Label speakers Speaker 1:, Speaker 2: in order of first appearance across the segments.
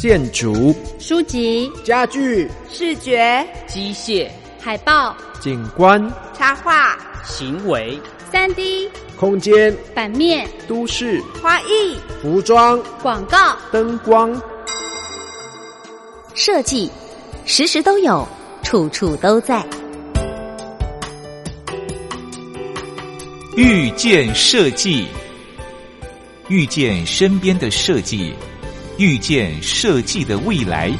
Speaker 1: 建筑、
Speaker 2: 书籍、
Speaker 1: 家具、
Speaker 3: 视觉、
Speaker 4: 机械、
Speaker 2: 海报、
Speaker 1: 景观、
Speaker 3: 插画、
Speaker 4: 行为、
Speaker 2: 三 D、
Speaker 1: 空间、
Speaker 2: 版面、
Speaker 1: 都市、
Speaker 3: 花艺、
Speaker 1: 服装、
Speaker 2: 广告、
Speaker 1: 灯光、
Speaker 5: 设计，时时都有，处处都在。
Speaker 6: 遇见设计，遇见身边的设计，遇见设计的未来。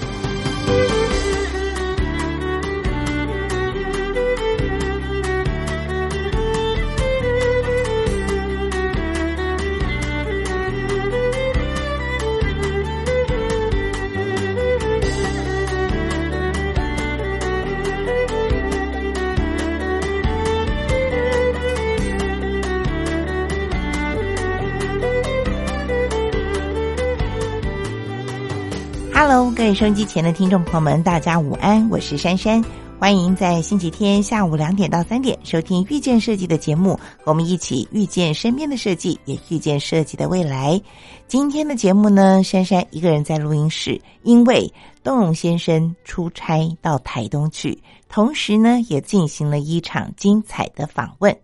Speaker 7: 收音机前的听众朋友们，大家午安，我是珊珊，欢迎在星期天下午两点到三点收听遇见设计的节目，和我们一起遇见身边的设计，也遇见设计的未来。今天的节目呢，珊珊一个人在录音室，因为东荣先生出差到台东去，同时呢，也进行了一场精彩的访问。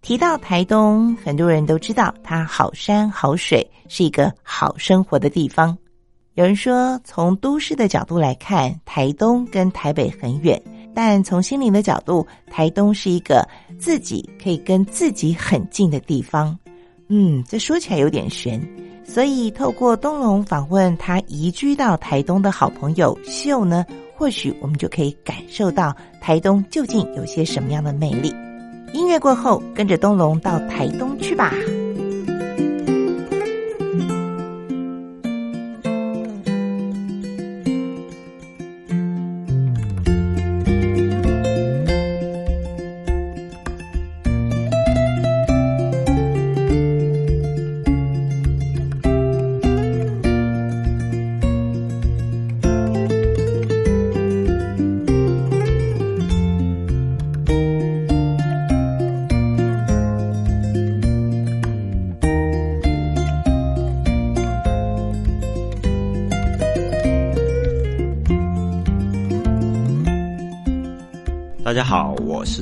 Speaker 7: 提到台东，很多人都知道它好山好水，是一个好生活的地方。有人说，从都市的角度来看，台东跟台北很远；但从心灵的角度，台东是一个自己可以跟自己很近的地方。嗯，这说起来有点悬。所以，透过东龙访问他移居到台东的好朋友秀呢，或许我们就可以感受到台东究竟有些什么样的魅力。音乐过后，跟着东龙到台东去吧。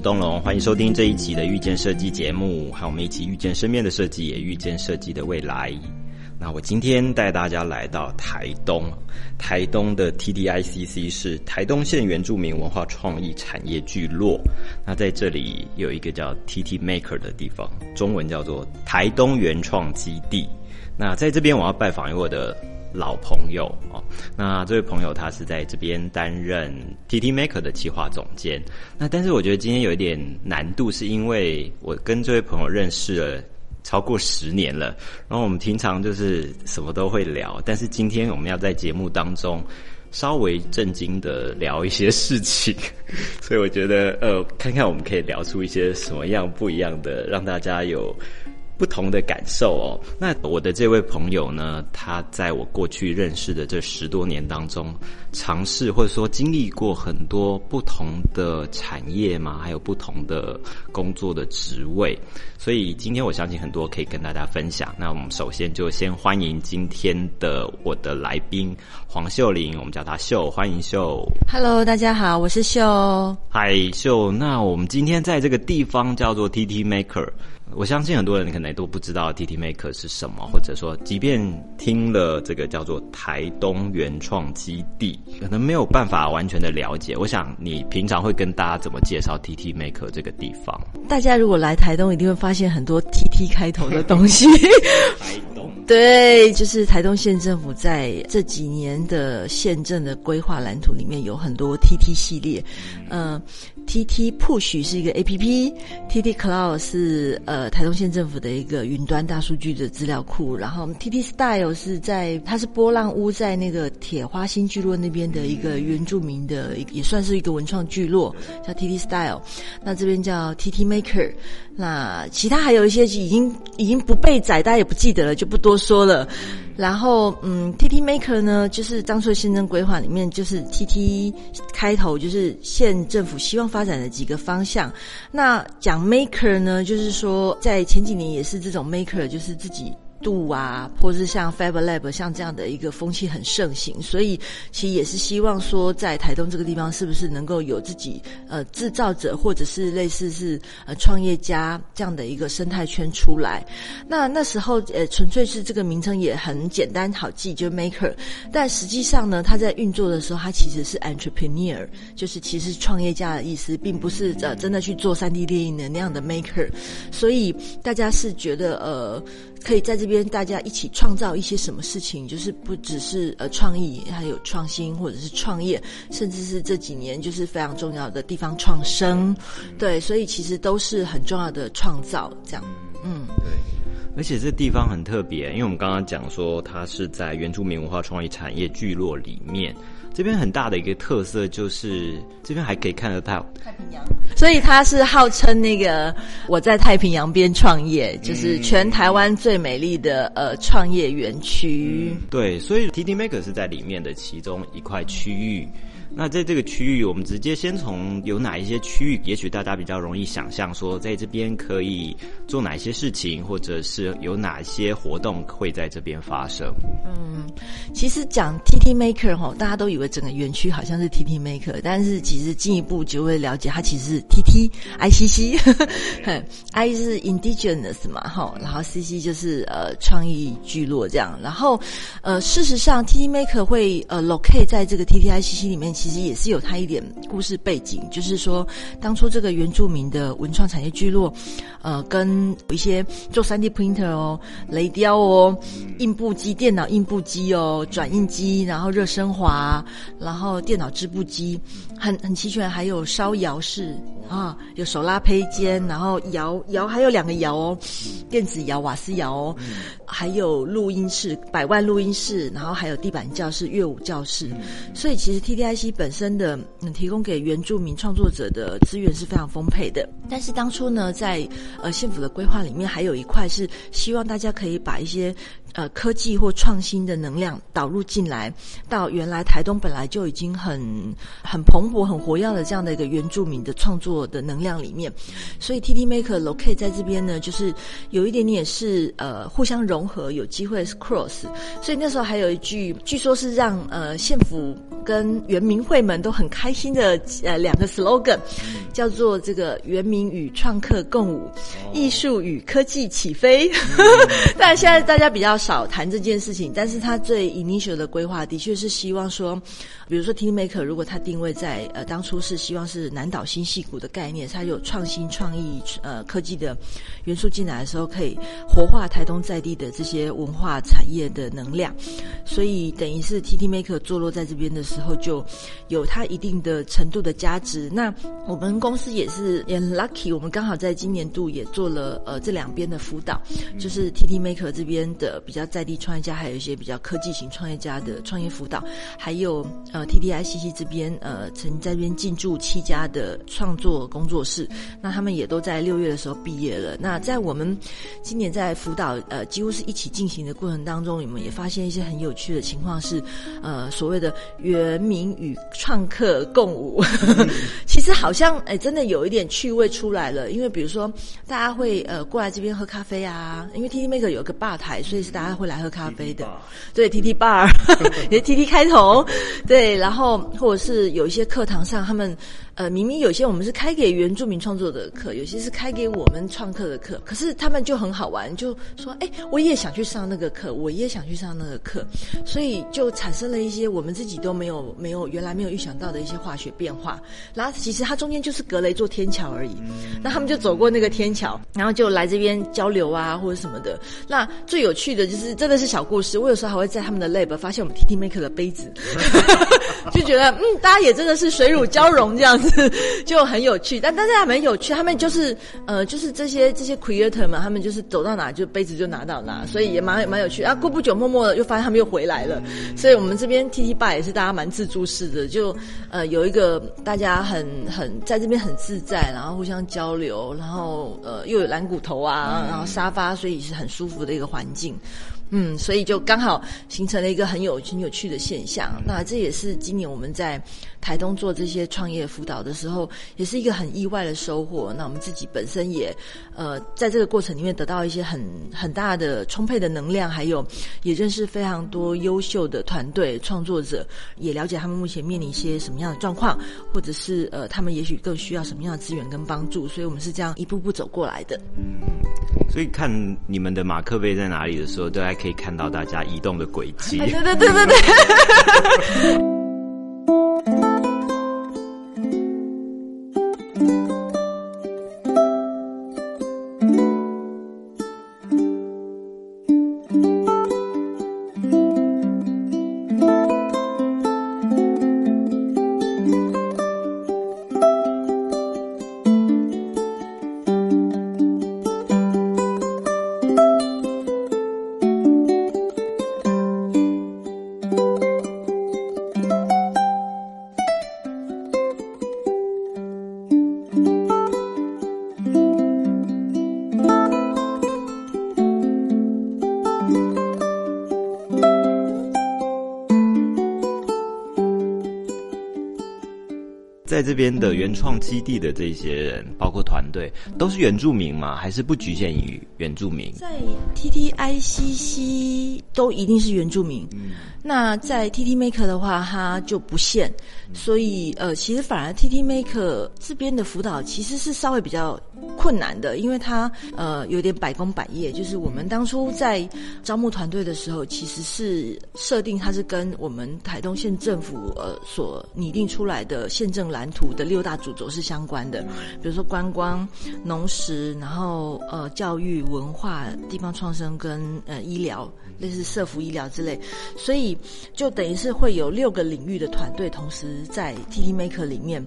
Speaker 8: 东龙，欢迎收听这一集的遇见设计节目，和我们一起遇见身边的设计，也遇见设计的未来。那我今天带大家来到台东，台东的 TDICC 是台东县原住民文化创意产业聚落。那在这里有一个叫 TT Maker 的地方，中文叫做台东原创基地。那在这边我要拜访我的。老朋友哦，那这位朋友他是在这边担任 TT Maker 的企划总监。那但是我觉得今天有一点难度，是因为我跟这位朋友认识了超过十年了，然后我们平常就是什么都会聊，但是今天我们要在节目当中稍微震惊的聊一些事情，所以我觉得呃，看看我们可以聊出一些什么样不一样的，让大家有。不同的感受哦。那我的这位朋友呢，他在我过去认识的这十多年当中，尝试或者说经历过很多不同的产业嘛，还有不同的工作的职位。所以今天我相信很多可以跟大家分享。那我们首先就先欢迎今天的我的来宾黄秀玲，我们叫她秀，欢迎秀。
Speaker 9: Hello，大家好，我是秀。
Speaker 8: 嗨，秀。那我们今天在这个地方叫做 TT Maker。我相信很多人可能都不知道 TT Maker 是什么，或者说，即便听了这个叫做台东原创基地，可能没有办法完全的了解。我想你平常会跟大家怎么介绍 TT Maker 这个地方？
Speaker 9: 大家如果来台东，一定会发现很多 TT 开头的东西。对，就是台东县政府在这几年的县政的规划蓝图里面有很多 TT 系列，嗯。T T Push 是一个 A P P，T T Cloud 是呃台东县政府的一个云端大数据的资料库，然后 T T Style 是在它是波浪屋在那个铁花新聚落那边的一个原住民的，也算是一个文创聚落，叫 T T Style。那这边叫 T T Maker，那其他还有一些已经已经不被载，大家也不记得了，就不多说了。然后，嗯，T T Maker 呢，就是当初的县政规划里面，就是 T T 开头，就是县政府希望发展的几个方向。那讲 Maker 呢，就是说在前几年也是这种 Maker，就是自己度啊，或是像 Fab Lab 像这样的一个风气很盛行，所以其实也是希望说，在台东这个地方，是不是能够有自己呃制造者或者是类似是呃创业家这样的一个生态圈出来？那那时候呃纯粹是这个名称也很简单好记，就 Maker，但实际上呢，它在运作的时候，它其实是 Entrepreneur，就是其实创业家的意思，并不是呃真的去做三 D 列印的那样的 Maker，所以大家是觉得呃。可以在这边大家一起创造一些什么事情，就是不只是呃创意，还有创新或者是创业，甚至是这几年就是非常重要的地方创生，对，所以其实都是很重要的创造，这样，嗯，
Speaker 8: 对。而且这地方很特别，因为我们刚刚讲说它是在原住民文化创意产业聚落里面。这边很大的一个特色就是，这边还可以看得到
Speaker 9: 太平洋，所以它是号称那个我在太平洋边创业，就是全台湾最美丽的呃创业园区。
Speaker 8: 对，所以 T T Maker 是在里面的其中一块区域。那在这个区域，我们直接先从有哪一些区域，也许大家比较容易想象说，在这边可以做哪些事情，或者是有哪些活动会在这边发生。
Speaker 9: 嗯，其实讲 T T Maker 哈，大家都以为整个园区好像是 T T Maker，但是其实进一步就会了解，它其实是 T T I C C，I 是 Indigenous 嘛哈，然后 C C 就是呃创意聚落这样，然后呃事实上 T T Maker 会呃 locate 在这个 T T I C C 里面。其实也是有它一点故事背景，就是说当初这个原住民的文创产业聚落，呃，跟一些做三 D printer 哦、雷雕哦、印布机、电脑印布机哦、转印机，然后热升华，然后电脑织布机，很很齐全，还有烧窑式啊，有手拉胚间，然后窑窑还有两个窑哦，电子窑、瓦斯窑哦，还有录音室、百万录音室，然后还有地板教室、乐舞教室，所以其实 T D I C。本身的嗯，提供给原住民创作者的资源是非常丰沛的。但是当初呢，在呃县府的规划里面，还有一块是希望大家可以把一些。呃，科技或创新的能量导入进来，到原来台东本来就已经很很蓬勃、很活跃的这样的一个原住民的创作的能量里面，所以 T T Maker locate 在这边呢，就是有一点点是呃互相融合，有机会 cross。所以那时候还有一句，据说是让呃县府跟圆明会们都很开心的呃两个 slogan，叫做这个圆明与创客共舞，艺术与科技起飞。但现在大家比较。少谈这件事情，但是他最 initial 的规划的确是希望说，比如说 T Maker，如果他定位在呃当初是希望是南岛新戏骨的概念，它有创新创意呃科技的元素进来的时候，可以活化台东在地的这些文化产业的能量，所以等于是 T T Maker 坐落在这边的时候，就有它一定的程度的价值。那我们公司也是也 lucky，我们刚好在今年度也做了呃这两边的辅导，就是 T T Maker 这边的。比较在地创业家，还有一些比较科技型创业家的创业辅导，还有呃 T D I C C 这边呃曾在这边进驻七家的创作工作室，那他们也都在六月的时候毕业了。那在我们今年在辅导呃几乎是一起进行的过程当中，你们也发现一些很有趣的情况是，呃所谓的原名与创客共舞，其实好像哎真的有一点趣味出来了。因为比如说大家会呃过来这边喝咖啡啊，因为 T T Maker 有个吧台，所以是大。大家会来喝咖啡的，对，T T bar，也 T T 开头，对，然后或者是有一些课堂上，他们。呃，明明有些我们是开给原住民创作的课，有些是开给我们创客的课，可是他们就很好玩，就说：“哎，我也想去上那个课，我也想去上那个课。”所以就产生了一些我们自己都没有、没有原来没有预想到的一些化学变化。然后其实它中间就是隔了一座天桥而已。那他们就走过那个天桥，然后就来这边交流啊，或者什么的。那最有趣的就是真的是小故事。我有时候还会在他们的 lab 发现我们 T T Maker 的杯子，就觉得嗯，大家也真的是水乳交融这样子。就很有趣，但但是还蛮有趣。他们就是呃，就是这些这些 creator 嘛，他们就是走到哪就杯子就拿到哪，所以也蛮蛮有趣。啊，过不久默默的又发现他们又回来了，所以我们这边 T T bar 也是大家蛮自助式的，就呃有一个大家很很在这边很自在，然后互相交流，然后呃又有蓝骨头啊，然后沙发，所以是很舒服的一个环境。嗯，所以就刚好形成了一个很有很有趣的现象。那这也是今年我们在台东做这些创业辅导的时候，也是一个很意外的收获。那我们自己本身也呃在这个过程里面得到一些很很大的充沛的能量，还有也认识非常多优秀的团队创作者，也了解他们目前面临一些什么样的状况，或者是呃他们也许更需要什么样的资源跟帮助。所以我们是这样一步步走过来的。
Speaker 8: 嗯所以看你们的马克杯在哪里的时候，大家可以看到大家移动的轨迹。
Speaker 9: 对对对对对。
Speaker 8: 这边的原创基地的这些人，包括团队，都是原住民吗？还是不局限于原住民？
Speaker 9: 在 TTICC 都一定是原住民。嗯，那在 TT Maker 的话，它就不限。所以呃，其实反而 TT Maker 这边的辅导其实是稍微比较困难的，因为它呃有点百工百业。就是我们当初在招募团队的时候，其实是设定它是跟我们台东县政府呃所拟定出来的县政蓝图的六大主轴是相关的，比如说观光、农食，然后呃教育、文化、地方创生跟呃医疗。类似社服医疗之类，所以就等于是会有六个领域的团队同时在 T T Maker 里面。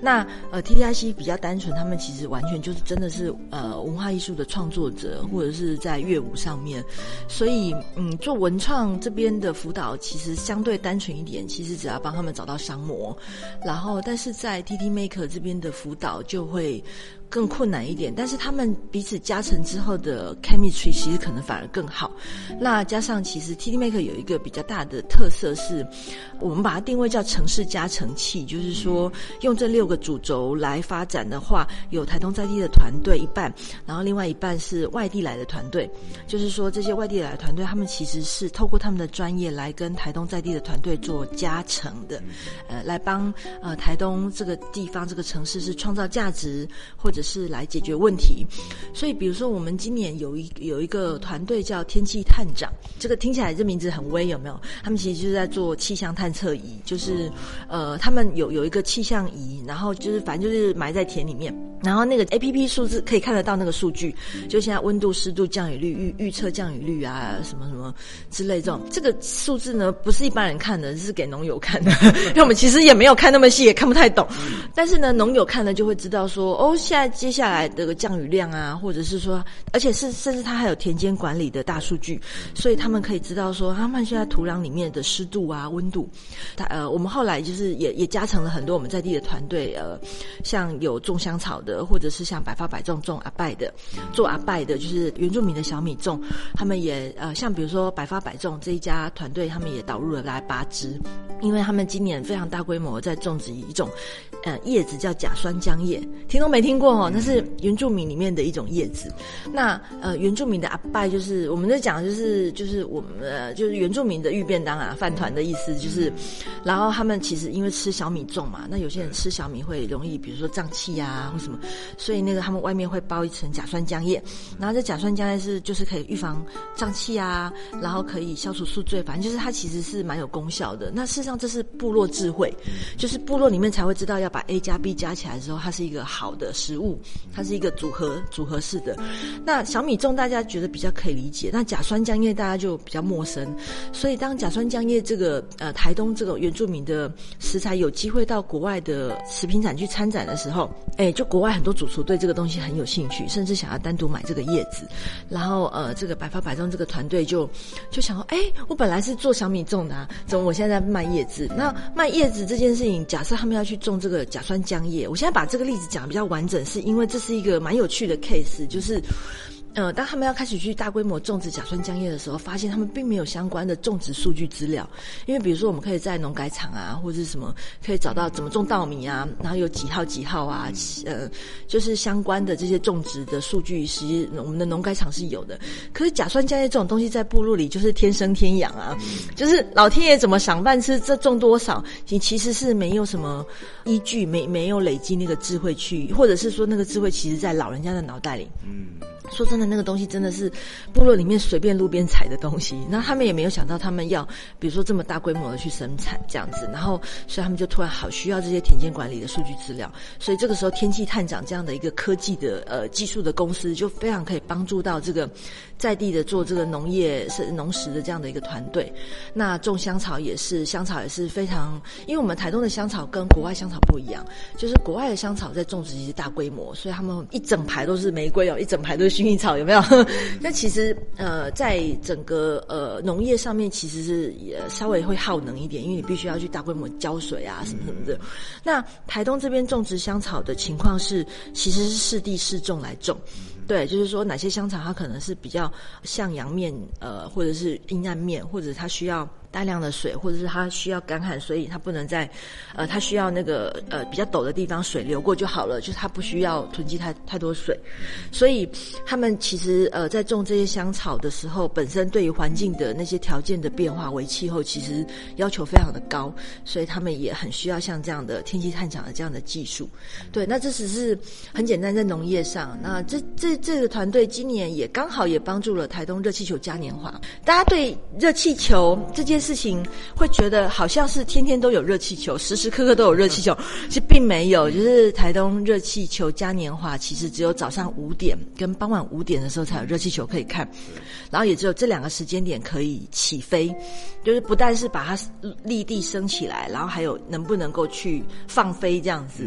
Speaker 9: 那呃 T T I C 比较单纯，他们其实完全就是真的是呃文化艺术的创作者，或者是在乐舞上面。所以嗯，做文创这边的辅导其实相对单纯一点，其实只要帮他们找到商模。然后，但是在 T T Maker 这边的辅导就会。更困难一点，但是他们彼此加成之后的 chemistry 其实可能反而更好。那加上其实 TT Maker 有一个比较大的特色是，我们把它定位叫城市加成器，就是说用这六个主轴来发展的话，有台东在地的团队一半，然后另外一半是外地来的团队。就是说这些外地来的团队，他们其实是透过他们的专业来跟台东在地的团队做加成的，呃，来帮呃台东这个地方这个城市是创造价值或。者是来解决问题，所以比如说我们今年有一有一个团队叫天气探长，这个听起来这名字很威，有没有？他们其实就是在做气象探测仪，就是呃，他们有有一个气象仪，然后就是反正就是埋在田里面，然后那个 A P P 数字可以看得到那个数据，就现在温度、湿度、降雨率预预测降雨率啊，什么什么之类这种，这个数字呢不是一般人看的，是给农友看的，因为我们其实也没有看那么细，也看不太懂，但是呢，农友看了就会知道说，哦，现在。接下来的降雨量啊，或者是说，而且是甚至它还有田间管理的大数据，所以他们可以知道说，他们现在土壤里面的湿度啊、温度。它呃，我们后来就是也也加成了很多我们在地的团队，呃，像有种香草的，或者是像百发百种种阿拜的，做阿拜的，就是原住民的小米种，他们也呃，像比如说百发百种这一家团队，他们也导入了来八支，因为他们今年非常大规模在种植一种呃叶子叫甲酸浆叶，听都没听过。哦，那是原住民里面的一种叶子。那呃，原住民的阿拜就是我们在讲，就是就是我们呃，就是原住民的玉便当啊，饭团的意思就是。然后他们其实因为吃小米重嘛，那有些人吃小米会容易，比如说胀气啊或什么，所以那个他们外面会包一层甲酸浆叶。然后这甲酸浆叶是就是可以预防胀气啊，然后可以消除宿醉，反正就是它其实是蛮有功效的。那事实上这是部落智慧，就是部落里面才会知道要把 A 加 B 加起来之后，它是一个好的食物。它是一个组合组合式的。那小米粽大家觉得比较可以理解，那甲酸浆叶大家就比较陌生。所以当甲酸浆叶这个呃台东这个原住民的食材有机会到国外的食品展去参展的时候，哎，就国外很多主厨对这个东西很有兴趣，甚至想要单独买这个叶子。然后呃，这个百发百中这个团队就就想说，哎，我本来是做小米粽的，啊，怎么我现在卖叶子？那卖叶子这件事情，假设他们要去种这个甲酸浆叶，我现在把这个例子讲的比较完整。因为这是一个蛮有趣的 case，就是，呃，当他们要开始去大规模种植甲酸浆叶的时候，发现他们并没有相关的种植数据资料。因为比如说，我们可以在农改场啊，或者是什么，可以找到怎么种稻米啊，然后有几号几号啊，呃，就是相关的这些种植的数据，其实我们的农改场是有的。可是甲酸浆叶这种东西在部落里就是天生天养啊，就是老天爷怎么赏饭吃，这种多少，你其实是没有什么依据，没没有累积那个智慧去，或者是说那个智慧其实在老人家的脑袋里。嗯。说真的，那个东西真的是部落里面随便路边采的东西。那他们也没有想到，他们要比如说这么大规模的去生产这样子，然后所以他们就突然好需要这些田间管理的数据资料。所以这个时候，天气探长这样的一个科技的呃技术的公司，就非常可以帮助到这个在地的做这个农业是农食的这样的一个团队。那种香草也是，香草也是非常，因为我们台东的香草跟国外香草不一样，就是国外的香草在种植其实大规模，所以他们一整排都是玫瑰哦，一整排都是。薰衣草有没有？那其实呃，在整个呃农业上面，其实是也稍微会耗能一点，因为你必须要去大规模浇水啊，什么什么的。那台东这边种植香草的情况是，其实是适地适种来种。对，就是说哪些香草它可能是比较向阳面，呃，或者是阴暗面，或者它需要。大量的水，或者是它需要干旱，所以它不能在，呃，它需要那个呃比较陡的地方水流过就好了，就是它不需要囤积太太多水，所以他们其实呃在种这些香草的时候，本身对于环境的那些条件的变化为气候，其实要求非常的高，所以他们也很需要像这样的天气探长的这样的技术。对，那这只是很简单在农业上，那这这这个团队今年也刚好也帮助了台东热气球嘉年华，大家对热气球这件。事情会觉得好像是天天都有热气球，时时刻刻都有热气球，其实并没有。就是台东热气球嘉年华，其实只有早上五点跟傍晚五点的时候才有热气球可以看，然后也只有这两个时间点可以起飞。就是不但是把它立地升起来，然后还有能不能够去放飞这样子。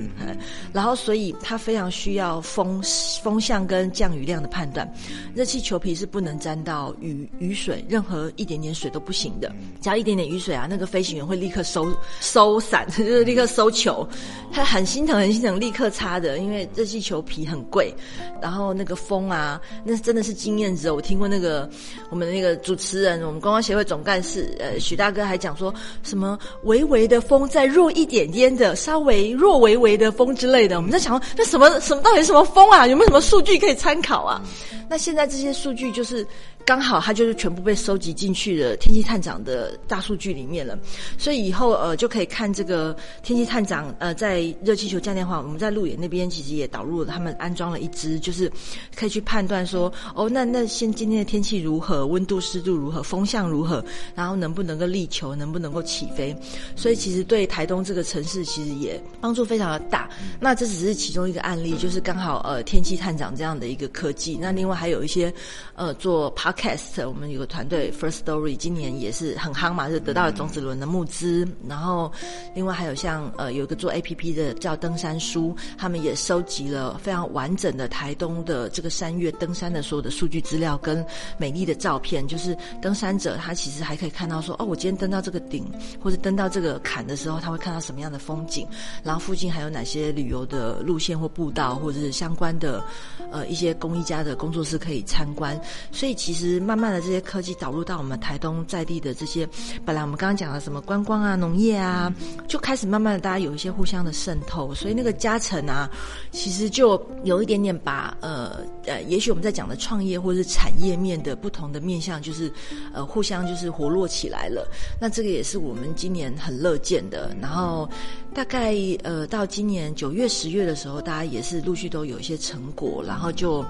Speaker 9: 然后所以它非常需要风风向跟降雨量的判断。热气球皮是不能沾到雨雨水，任何一点点水都不行的。只要一点点雨水啊，那个飞行员会立刻收收伞，就是立刻收球。他很心疼，很心疼，立刻擦的，因为热气球皮很贵。然后那个风啊，那真的是经验值。我听过那个我们那个主持人，我们观光协会总干事呃许大哥还讲说什么微微的风，再弱一点点的，稍微弱微微的风之类的。我们在想，那什么什么到底什么风啊？有没有什么数据可以参考啊？那现在这些数据就是。刚好它就是全部被收集进去的天气探长的大数据里面了，所以以后呃就可以看这个天气探长呃在热气球嘉年华，我们在路野那边其实也导入了，他们安装了一支，就是可以去判断说哦那那现今天的天气如何，温度湿度如何，风向如何，然后能不能够立球，能不能够起飞，所以其实对台东这个城市其实也帮助非常的大。那这只是其中一个案例，就是刚好呃天气探长这样的一个科技，那另外还有一些呃做爬。Cast，我们有个团队 First Story，今年也是很夯嘛，就得到了种子轮的募资。然后，另外还有像呃，有一个做 A P P 的叫登山书，他们也收集了非常完整的台东的这个山岳登山的所有的数据资料跟美丽的照片。就是登山者他其实还可以看到说，哦，我今天登到这个顶或者登到这个坎的时候，他会看到什么样的风景，然后附近还有哪些旅游的路线或步道，或者是相关的呃一些公益家的工作室可以参观。所以其实。慢慢的，这些科技导入到我们台东在地的这些，本来我们刚刚讲的什么观光啊、农业啊，就开始慢慢的大家有一些互相的渗透，所以那个加成啊，其实就有一点点把呃呃，也许我们在讲的创业或者是产业面的不同的面向，就是呃互相就是活络起来了。那这个也是我们今年很乐见的。然后大概呃到今年九月、十月的时候，大家也是陆续都有一些成果，然后就。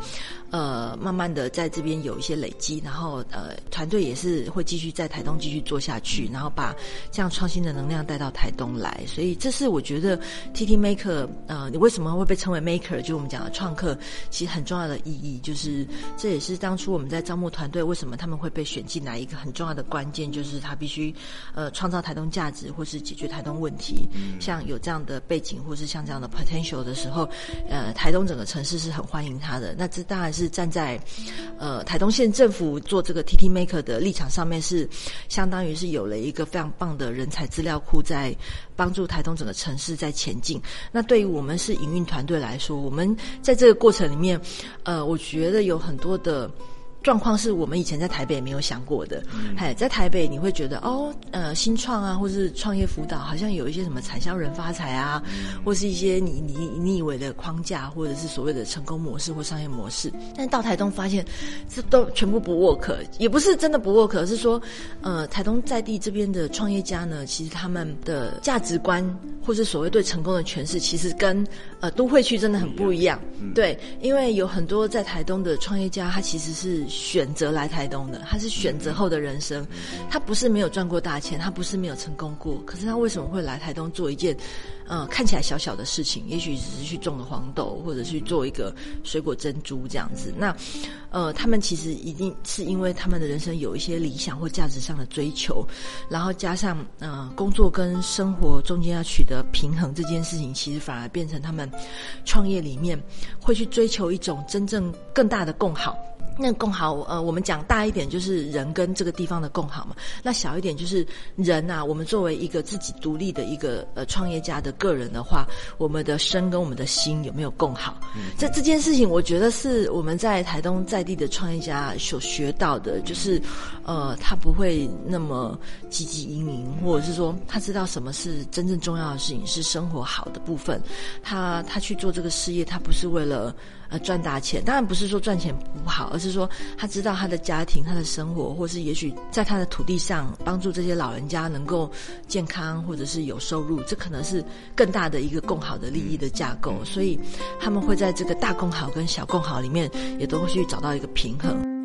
Speaker 9: 呃，慢慢的在这边有一些累积，然后呃，团队也是会继续在台东继续做下去，然后把这样创新的能量带到台东来。所以这是我觉得 T T Maker，呃，你为什么会被称为 Maker？就我们讲的创客，其实很重要的意义，就是这也是当初我们在招募团队，为什么他们会被选进来一个很重要的关键，就是他必须呃创造台东价值，或是解决台东问题。像像有这样的背景，或是像这样的 potential 的时候，呃，台东整个城市是很欢迎他的。那这当然是站在呃台东县政府做这个 TT Maker 的立场上面，是相当于是有了一个非常棒的人才资料库，在帮助台东整个城市在前进。那对于我们是营运团队来说，我们在这个过程里面，呃，我觉得有很多的。状况是我们以前在台北没有想过的，哎，在台北你会觉得哦，呃，新创啊，或是创业辅导，好像有一些什么产销人发财啊，或是一些你你你以为的框架，或者是所谓的成功模式或商业模式，但到台东发现这都全部不 work，也不是真的不 work，是说，呃，台东在地这边的创业家呢，其实他们的价值观或是所谓对成功的诠释，其实跟呃都会区真的很不一样，对，因为有很多在台东的创业家，他其实是。选择来台东的，他是选择后的人生，他不是没有赚过大钱，他不是没有成功过，可是他为什么会来台东做一件，呃，看起来小小的事情？也许只是去种个黄豆，或者去做一个水果珍珠这样子。那，呃，他们其实一定是因为他们的人生有一些理想或价值上的追求，然后加上呃工作跟生活中间要取得平衡这件事情，其实反而变成他们创业里面会去追求一种真正更大的共好。那共好，呃，我们讲大一点就是人跟这个地方的共好嘛。那小一点就是人呐，我们作为一个自己独立的一个呃创业家的个人的话，我们的身跟我们的心有没有共好？这这件事情，我觉得是我们在台东在地的创业家所学到的，就是呃，他不会那么汲汲营营，或者是说他知道什么是真正重要的事情，是生活好的部分。他他去做这个事业，他不是为了。呃，赚大钱当然不是说赚钱不好，而是说他知道他的家庭、他的生活，或是也许在他的土地上帮助这些老人家能够健康，或者是有收入，这可能是更大的一个共好的利益的架构。所以他们会在这个大共好跟小共好里面，也都会去找到一个平衡。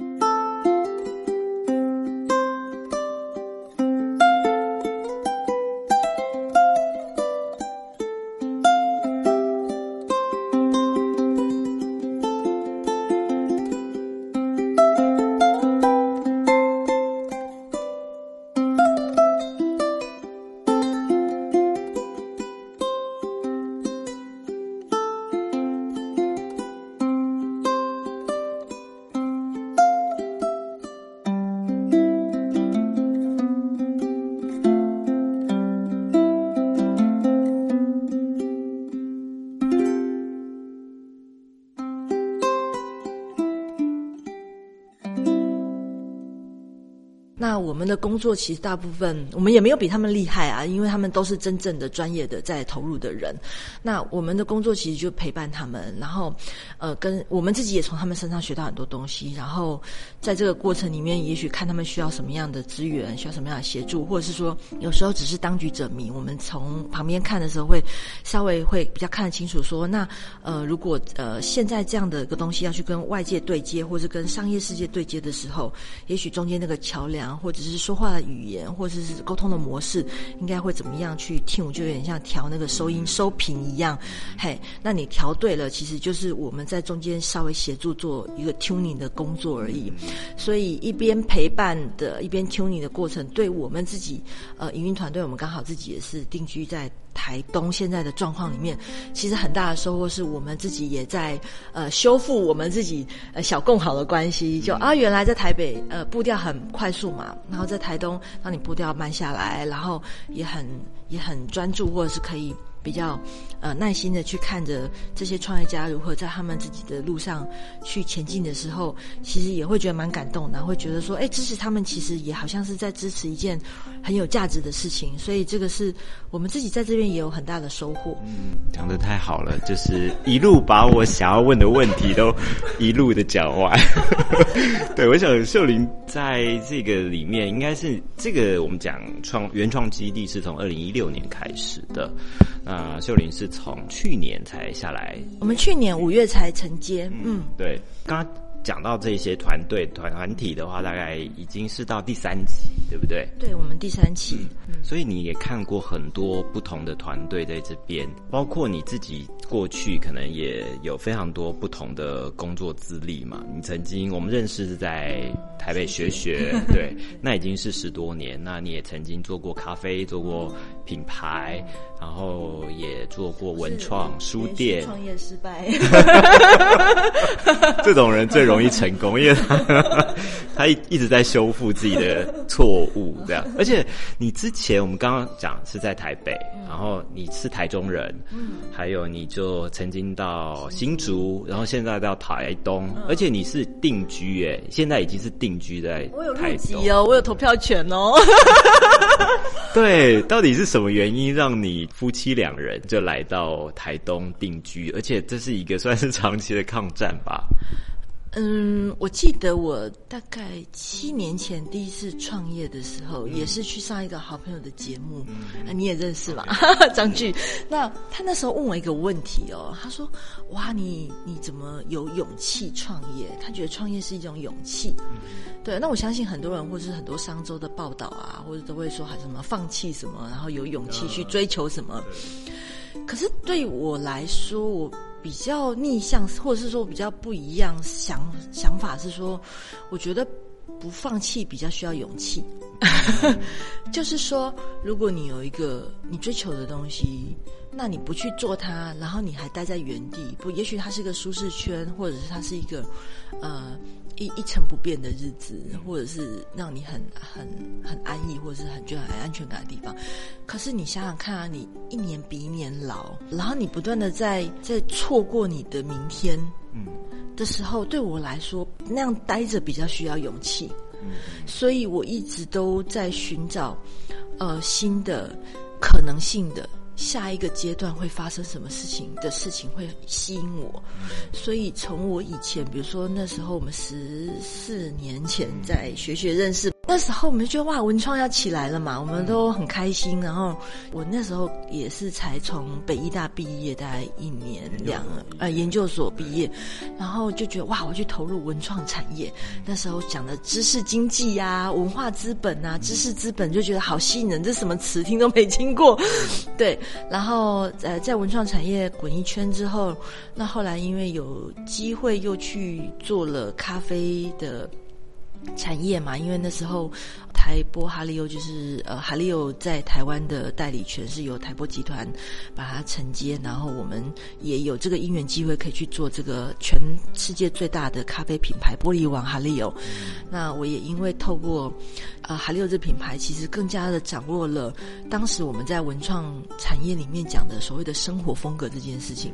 Speaker 9: 们的工作其实大部分我们也没有比他们厉害啊，因为他们都是真正的专业的在投入的人。那我们的工作其实就陪伴他们，然后呃，跟我们自己也从他们身上学到很多东西。然后在这个过程里面，也许看他们需要什么样的资源，需要什么样的协助，或者是说有时候只是当局者迷。我们从旁边看的时候，会稍微会比较看得清楚。说那呃，如果呃现在这样的一个东西要去跟外界对接，或者跟商业世界对接的时候，也许中间那个桥梁或者是是说话的语言，或者是沟通的模式，应该会怎么样去听？我就有点像调那个收音收频一样，嘿，那你调对了，其实就是我们在中间稍微协助做一个 tuning 的工作而已。所以一边陪伴的，一边 tuning 的过程，对我们自己呃营运团队，我们刚好自己也是定居在。台东现在的状况里面，其实很大的收获是我们自己也在呃修复我们自己呃小共好的关系。就啊，原来在台北呃步调很快速嘛，然后在台东让你步调慢下来，然后也很也很专注，或者是可以。比较呃耐心的去看着这些创业家如何在他们自己的路上去前进的时候，其实也会觉得蛮感动的，会觉得说，哎，支持他们其实也好像是在支持一件很有价值的事情，所以这个是我们自己在这边也有很大的收获。
Speaker 8: 嗯，讲的太好了，就是一路把我想要问的问题都一路的讲完。对，我想秀玲在这个里面应该是这个我们讲创原创基地是从二零一六年开始的。那秀玲是从去年才下来，
Speaker 9: 我们去年五月才承接。嗯，
Speaker 8: 对。刚刚讲到这些团队团团体的话，大概已经是到第三期，对不对？
Speaker 9: 对我们第三期，嗯，
Speaker 8: 所以你也看过很多不同的团队在这边，包括你自己过去可能也有非常多不同的工作资历嘛。你曾经我们认识是在台北学学，对，那已经是十多年。那你也曾经做过咖啡，做过品牌，然后也做过文创书店，
Speaker 9: 创业失败。
Speaker 8: 这种人最容易成功，因为 他他一一直在修复自己的错误，这样。而且你之前我们刚刚讲是在台北，然后你是台中人，嗯，还有你就曾经到新竹，然后现在到台东，而且你是定居，哎，现在已经是定居在台东。
Speaker 9: 哦，我有投票权哦。
Speaker 8: 对，到底是什么原因让你夫妻两人就来到台东定居？而且这是一个算是长期的抗战吧？
Speaker 9: 嗯，我记得我大概七年前第一次创业的时候，也是去上一个好朋友的节目，啊，你也认识嘛，张俊。那他那时候问我一个问题哦，他说：“哇，你你怎么有勇气创业？他觉得创业是一种勇气。”对，那我相信很多人或是很多商周的报道啊，或者都会说还什么放弃什么，然后有勇气去追求什么。可是对我来说，我。比较逆向，或者是说比较不一样想想法是说，我觉得不放弃比较需要勇气。就是说，如果你有一个你追求的东西，那你不去做它，然后你还待在原地，不，也许它是一个舒适圈，或者是它是一个呃。一一成不变的日子，或者是让你很很很安逸，或者是很觉得很安全感的地方。可是你想想看啊，你一年比一年老，然后你不断的在在错过你的明天，嗯，的时候，对我来说那样待着比较需要勇气。嗯，所以我一直都在寻找呃新的可能性的。下一个阶段会发生什么事情的事情会吸引我，所以从我以前，比如说那时候我们十四年前在学学认识。那时候我们就觉得哇，文创要起来了嘛，我们都很开心。然后我那时候也是才从北医大毕业，大概一年两呃研究所毕业，然后就觉得哇，我去投入文创产业。那时候讲的知识经济呀、文化资本啊、知识资本，就觉得好吸引人。这什么词听都没听过，对。然后呃，在文创产业滚一圈之后，那后来因为有机会又去做了咖啡的。产业嘛，因为那时候台波哈利欧就是呃哈利欧在台湾的代理权是由台波集团把它承接，然后我们也有这个因缘机会可以去做这个全世界最大的咖啡品牌玻璃王哈利欧。那我也因为透过呃哈利欧这品牌，其实更加的掌握了当时我们在文创产业里面讲的所谓的生活风格这件事情。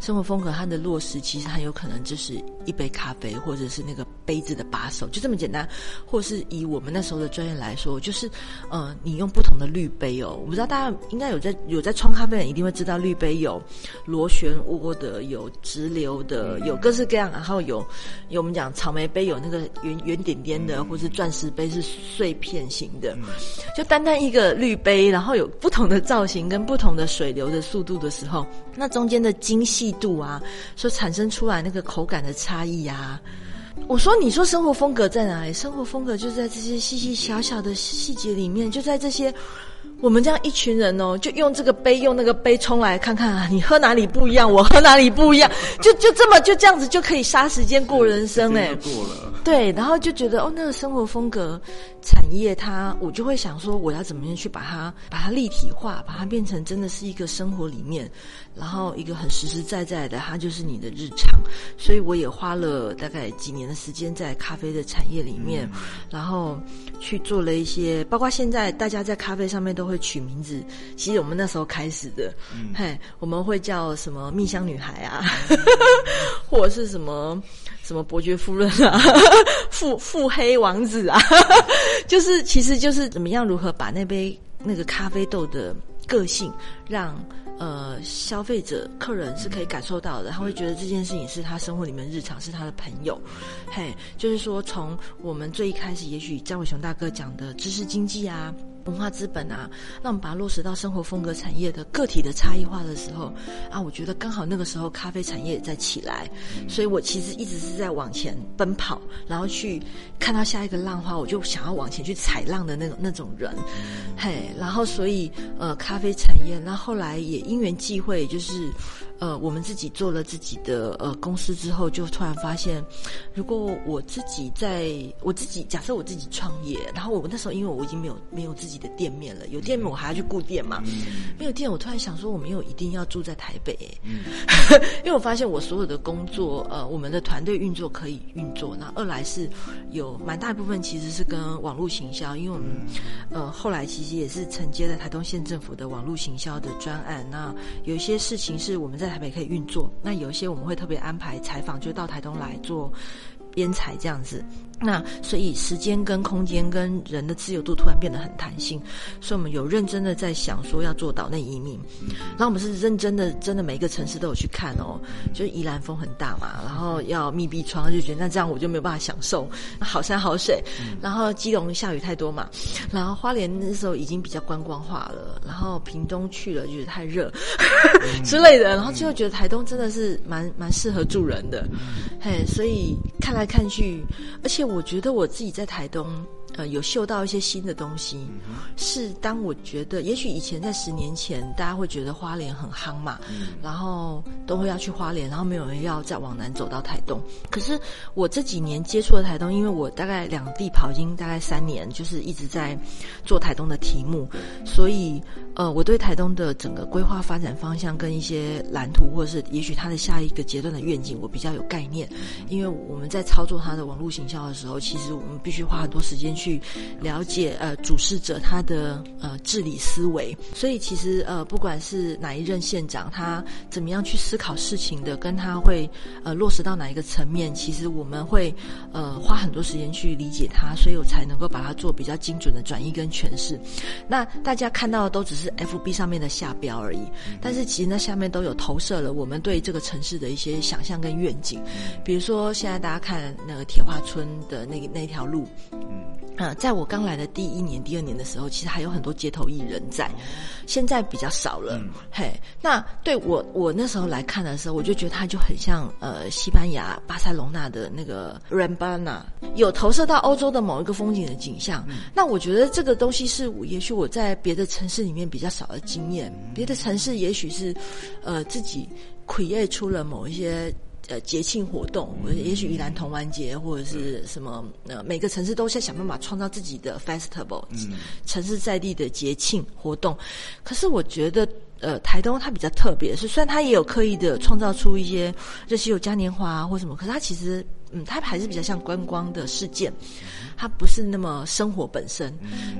Speaker 9: 生活风格它的落实，其实很有可能就是一杯咖啡，或者是那个杯子的把手，就这么。简单，或是以我们那时候的专业来说，就是，呃，你用不同的滤杯哦。我不知道大家应该有在有在冲咖啡的人一定会知道，滤杯有螺旋涡的，有直流的，有各式各样。然后有有我们讲草莓杯有那个圆圆点点的，或是钻石杯是碎片型的。就单单一个滤杯，然后有不同的造型跟不同的水流的速度的时候，那中间的精细度啊，所产生出来那个口感的差异啊。我说：“你说生活风格在哪里？生活风格就在这些细细小小的细节里面，就在这些。”我们这样一群人哦，就用这个杯，用那个杯冲来看看啊，你喝哪里不一样，我喝哪里不一样，就就这么就这样子就可以杀时间过人生哎，
Speaker 8: 过了
Speaker 9: 对，然后就觉得哦，那个生活风格产业，它我就会想说，我要怎么样去把它把它立体化，把它变成真的是一个生活里面，然后一个很实实在在的，它就是你的日常。所以我也花了大概几年的时间在咖啡的产业里面，然后去做了一些，包括现在大家在咖啡上面都。会取名字，其实我们那时候开始的，嘿，我们会叫什么蜜香女孩啊，或者是什么什么伯爵夫人啊，腹腹黑王子啊，就是其实就是怎么样如何把那杯那个咖啡豆的个性，让呃消费者客人是可以感受到的，他会觉得这件事情是他生活里面日常，是他的朋友，嘿，就是说从我们最一开始，也许张伟雄大哥讲的知识经济啊。文化资本啊，那我们把它落实到生活风格产业的个体的差异化的时候啊，我觉得刚好那个时候咖啡产业也在起来，所以我其实一直是在往前奔跑，然后去看到下一个浪花，我就想要往前去踩浪的那种那种人，嘿，然后所以呃，咖啡产业，那后来也因缘际会，就是呃，我们自己做了自己的呃公司之后，就突然发现，如果我自己在我自己假设我自己创业，然后我那时候因为我已经没有没有自己的店面了，有店面我还要去顾店嘛，没有店，我突然想说我没有一定要住在台北，因为我发现我所有的工作，呃，我们的团队运作可以运作，那二来是有蛮大一部分其实是跟网络行销，因为我们呃后来其实也是承接了台东县政府的网络行销的专案，那有一些事情是我们在在台北可以运作，那有一些我们会特别安排采访，就到台东来做编采这样子。那所以时间跟空间跟人的自由度突然变得很弹性，所以我们有认真的在想说要做岛内移民，然后我们是认真的，真的每一个城市都有去看哦，就是宜兰风很大嘛，然后要密闭窗，就觉得那这样我就没有办法享受好山好水，然后基隆下雨太多嘛，然后花莲那时候已经比较观光化了，然后屏东去了觉得太热 之类的，然后最后觉得台东真的是蛮蛮适合住人的，嘿，所以看来看去，而且。我觉得我自己在台东。呃，有嗅到一些新的东西，是当我觉得，也许以前在十年前，大家会觉得花莲很夯嘛，然后都会要去花莲，然后没有人要再往南走到台东。可是我这几年接触了台东，因为我大概两地跑经大概三年，就是一直在做台东的题目，所以呃，我对台东的整个规划发展方向跟一些蓝图，或者是也许它的下一个阶段的愿景，我比较有概念。因为我们在操作它的网络行销的时候，其实我们必须花很多时间去。了解呃主事者他的呃治理思维，所以其实呃不管是哪一任县长，他怎么样去思考事情的，跟他会呃落实到哪一个层面，其实我们会呃花很多时间去理解他，所以我才能够把它做比较精准的转移跟诠释。那大家看到的都只是 FB 上面的下标而已，但是其实那下面都有投射了我们对这个城市的一些想象跟愿景。比如说现在大家看那个铁花村的那个那条路，嗯。啊，在我刚来的第一年、第二年的时候，其实还有很多街头艺人在，现在比较少了。嗯嘿，那对我我那时候来看的时候，我就觉得它就很像呃西班牙巴塞隆纳的那个 Rambana，有投射到欧洲的某一个风景的景象。那我觉得这个东西是，也许我在别的城市里面比较少的经验，别的城市也许是呃自己 create 出了某一些。呃，节庆活动，也许宜兰同玩节或者是什么，呃，每个城市都在想办法创造自己的 festival，城市在地的节庆活动。可是我觉得，呃，台东它比较特别，是虽然它也有刻意的创造出一些这些有嘉年华啊或什么，可是它其实，嗯，它还是比较像观光的事件。它不是那么生活本身，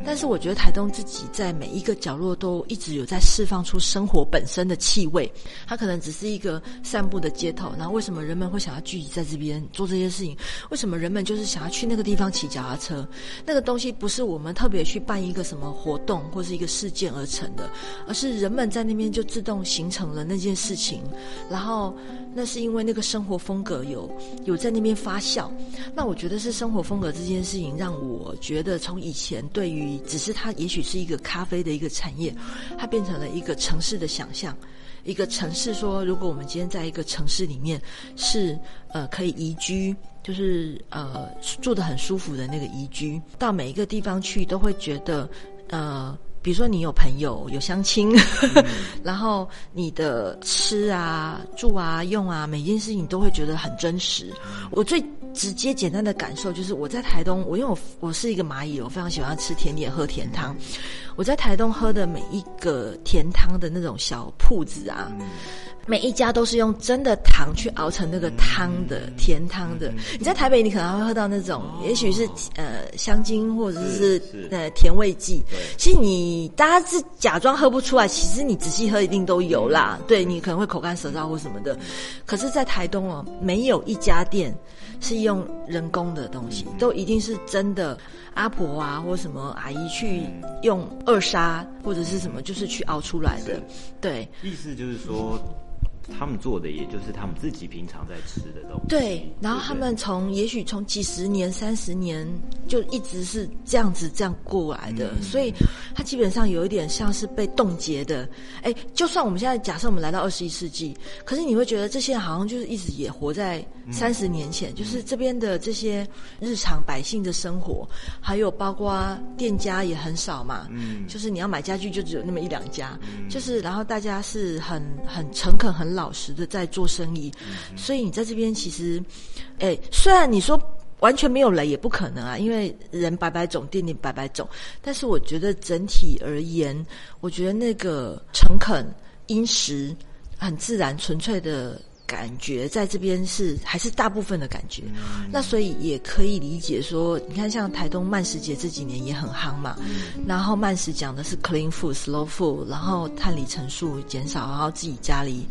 Speaker 9: 但是我觉得台东自己在每一个角落都一直有在释放出生活本身的气味。它可能只是一个散步的街头，然后为什么人们会想要聚集在这边做这些事情？为什么人们就是想要去那个地方骑脚踏车？那个东西不是我们特别去办一个什么活动或是一个事件而成的，而是人们在那边就自动形成了那件事情。然后那是因为那个生活风格有有在那边发酵。那我觉得是生活风格这件事情。让我觉得，从以前对于只是它也许是一个咖啡的一个产业，它变成了一个城市的想象。一个城市说，如果我们今天在一个城市里面是呃可以宜居，就是呃住的很舒服的那个宜居，到每一个地方去都会觉得呃。比如说，你有朋友有相亲，然后你的吃啊、住啊、用啊，每件事情都会觉得很真实。我最直接简单的感受就是，我在台东，我因为我我是一个蚂蚁，我非常喜欢吃甜点、喝甜汤。我在台东喝的每一个甜汤的那种小铺子啊。每一家都是用真的糖去熬成那个汤的甜汤的。你在台北，你可能还会喝到那种，也许是呃香精或者是呃甜味剂。其实你大家是假装喝不出来，其实你仔细喝一定都有啦。对你可能会口干舌燥或什么的。可是，在台东哦，没有一家店是用人工的东西，都一定是真的阿婆啊或什么阿姨去用二砂或者是什么，就是去熬出来的。对，
Speaker 8: 意思就是说。他们做的也就是他们自己平常在吃的东西。
Speaker 9: 对，然后他们从也许从几十年、三十年就一直是这样子这样过来的，所以它基本上有一点像是被冻结的。哎，就算我们现在假设我们来到二十一世纪，可是你会觉得这些人好像就是一直也活在三十年前，就是这边的这些日常百姓的生活，还有包括店家也很少嘛，嗯，就是你要买家具就只有那么一两家，就是然后大家是很很诚恳、很老实的在做生意，所以你在这边其实，哎，虽然你说完全没有雷也不可能啊，因为人百百种，店店百百种，但是我觉得整体而言，我觉得那个诚恳、殷实、很自然、纯粹的。感觉在这边是还是大部分的感觉，那所以也可以理解说，你看像台东慢食节这几年也很夯嘛，然后慢食讲的是 clean food、slow food，然后碳里程数减少，然后自己家里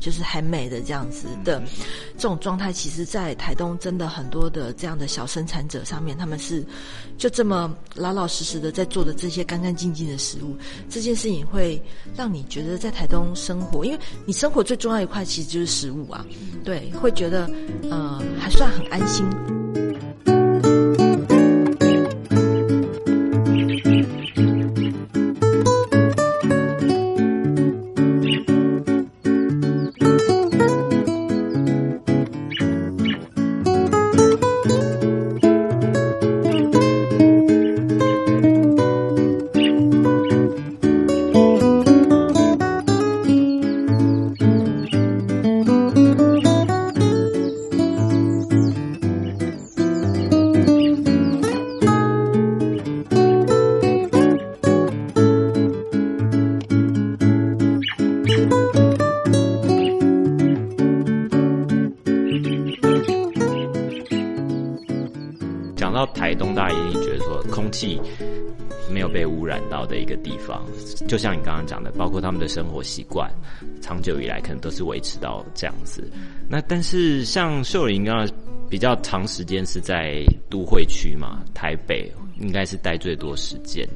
Speaker 9: 就是很美的这样子的。这种状态，其实，在台东真的很多的这样的小生产者上面，他们是就这么老老实实的在做的这些干干净净的食物，这件事情会让你觉得在台东生活，因为你生活最重要一块其实就是食物啊，对，会觉得呃还算很安心。
Speaker 8: 到的一个地方，就像你刚刚讲的，包括他们的生活习惯，长久以来可能都是维持到这样子。那但是像秀玲刚刚比较长时间是在都会区嘛，台北应该是待最多时间。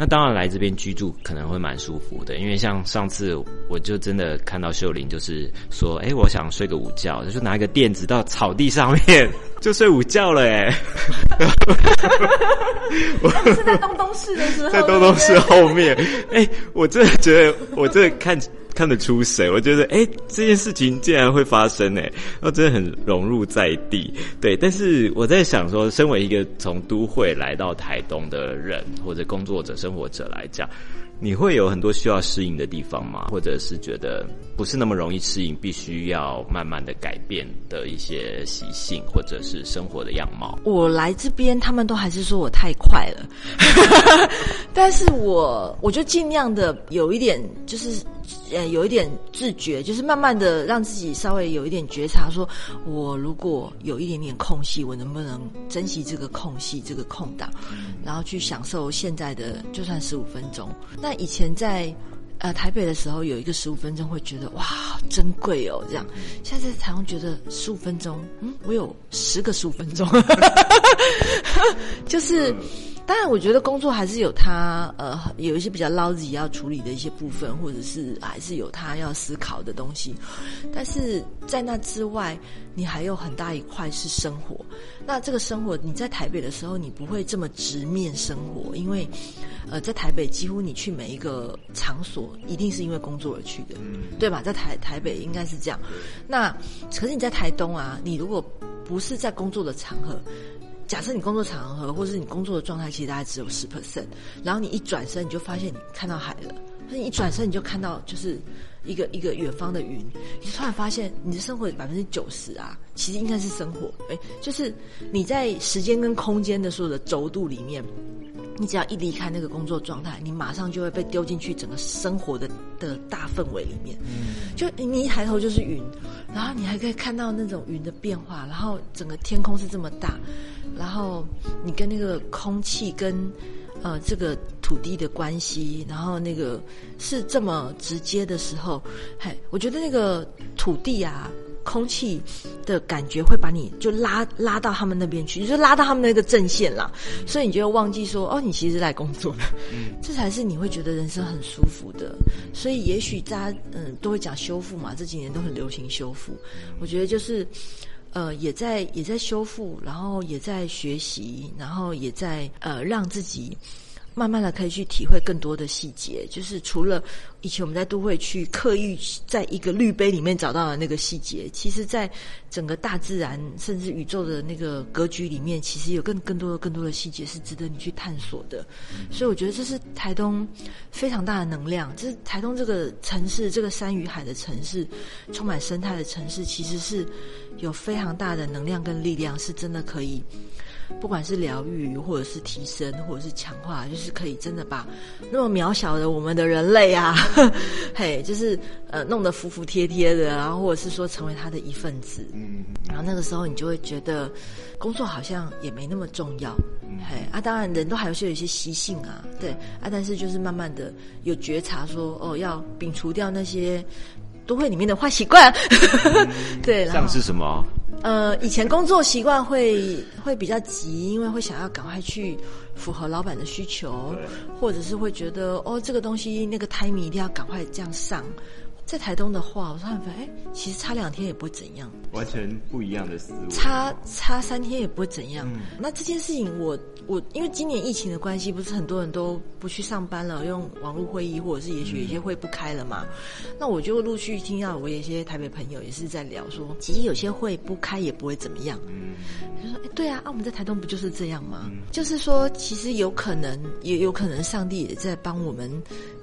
Speaker 8: 那当然来这边居住可能会蛮舒服的，因为像上次我就真的看到秀玲，就是说，哎，我想睡个午觉，就拿一个垫子到草地上面 就睡午觉了，哎。
Speaker 9: 我是在东东市的时候，
Speaker 8: 在东东市后面，哎，我真的觉得我真的看看得出谁，我觉得哎，这件事情竟然会发生，哎，我真的很融入在地，对。但是我在想说，身为一个从都会来到台东的人或者工作者、生活者来讲。你会有很多需要适应的地方吗？或者是觉得不是那么容易适应，必须要慢慢的改变的一些习性，或者是生活的样貌？
Speaker 9: 我来这边，他们都还是说我太快了，但是我我就尽量的有一点，就是呃有一点自觉，就是慢慢的让自己稍微有一点觉察，说我如果有一点点空隙，我能不能珍惜这个空隙、这个空档，然后去享受现在的，就算十五分钟那。以前在呃台北的时候，有一个十五分钟会觉得哇珍贵哦，这样。现在在台湾觉得十五分钟，嗯，我有十个十五分钟，就是。当然，我觉得工作还是有它呃有一些比较捞自己要处理的一些部分，或者是还是有他要思考的东西。但是在那之外，你还有很大一块是生活。那这个生活，你在台北的时候，你不会这么直面生活，因为呃，在台北几乎你去每一个场所，一定是因为工作而去的，对吧？在台台北应该是这样。那可是你在台东啊，你如果不是在工作的场合。假设你工作场合，或是你工作的状态，其实大概只有十 percent，然后你一转身，你就发现你看到海了；，那你一转身，你就看到就是一个一个远方的云，你突然发现你的生活百分之九十啊，其实应该是生活，哎，就是你在时间跟空间的所有的轴度里面。你只要一离开那个工作状态，你马上就会被丢进去整个生活的的大氛围里面。嗯，就你一抬头就是云，然后你还可以看到那种云的变化，然后整个天空是这么大，然后你跟那个空气跟呃这个土地的关系，然后那个是这么直接的时候，嘿，我觉得那个土地啊。空气的感觉会把你就拉拉到他们那边去，就拉到他们那个阵线啦。所以你就会忘记说，哦，你其实是来工作的，这才是你会觉得人生很舒服的。所以也许大家嗯都会讲修复嘛，这几年都很流行修复。我觉得就是呃也在也在修复，然后也在学习，然后也在呃让自己。慢慢的可以去体会更多的细节，就是除了以前我们在都会去刻意在一个滤杯里面找到的那个细节，其实在整个大自然甚至宇宙的那个格局里面，其实有更更多的更多的细节是值得你去探索的。所以我觉得这是台东非常大的能量，这是台东这个城市，这个山与海的城市，充满生态的城市，其实是有非常大的能量跟力量，是真的可以。不管是疗愈，或者是提升，或者是强化，就是可以真的把那么渺小的我们的人类啊，嘿，就是呃弄得服服帖帖的，然后或者是说成为他的一份子，嗯，然后那个时候你就会觉得工作好像也没那么重要，嘿啊，当然人都还是有一些习性啊，对啊，但是就是慢慢的有觉察说，哦，要摒除掉那些。都会里面的坏习惯，对，
Speaker 8: 像是什么？
Speaker 9: 呃，以前工作习惯会会比较急，因为会想要赶快去符合老板的需求，或者是会觉得哦，这个东西那个 timing 一定要赶快这样上。在台东的话，我突然发现，哎，其实差两天也不会怎样，
Speaker 8: 完全不一样的思路。
Speaker 9: 差差三天也不会怎样。那这件事情，我我因为今年疫情的关系，不是很多人都不去上班了，用网络会议，或者是也许有些会不开了嘛。那我就陆续听到我有一些台北朋友也是在聊说，其实有些会不开也不会怎么样。嗯，就说，哎，对啊，啊，我们在台东不就是这样吗？就是说，其实有可能，也有可能上帝也在帮我们。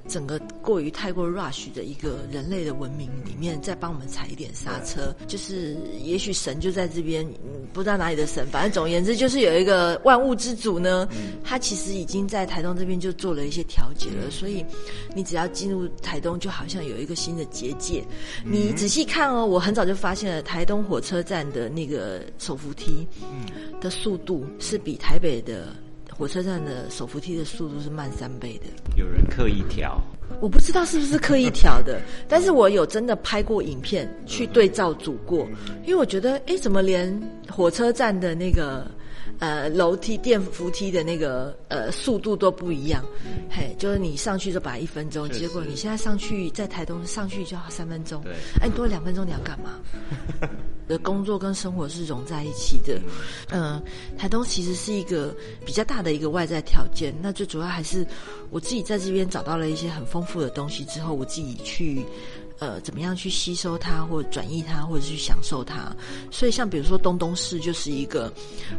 Speaker 9: 整个过于太过 rush 的一个人类的文明里面，再帮我们踩一点刹车，就是也许神就在这边，不知道哪里的神，反正总而言之，就是有一个万物之主呢，他其实已经在台东这边就做了一些调节了，所以你只要进入台东，就好像有一个新的结界。你仔细看哦，我很早就发现了台东火车站的那个手扶梯的速度是比台北的。火车站的手扶梯的速度是慢三倍的，
Speaker 8: 有人刻意调，
Speaker 9: 我不知道是不是刻意调的，但是我有真的拍过影片去对照组过，因为我觉得，哎，怎么连火车站的那个呃楼梯电扶梯的那个呃速度都不一样？嘿，就是你上去就摆一分钟，结果你现在上去在台东上去就要三分钟，哎，多两分钟你要干嘛？的工作跟生活是融在一起的，嗯，台东其实是一个比较大的一个外在条件，那最主要还是我自己在这边找到了一些很丰富的东西之后，我自己去。呃，怎么样去吸收它，或者转移它，或者去享受它？所以，像比如说东东市，就是一个，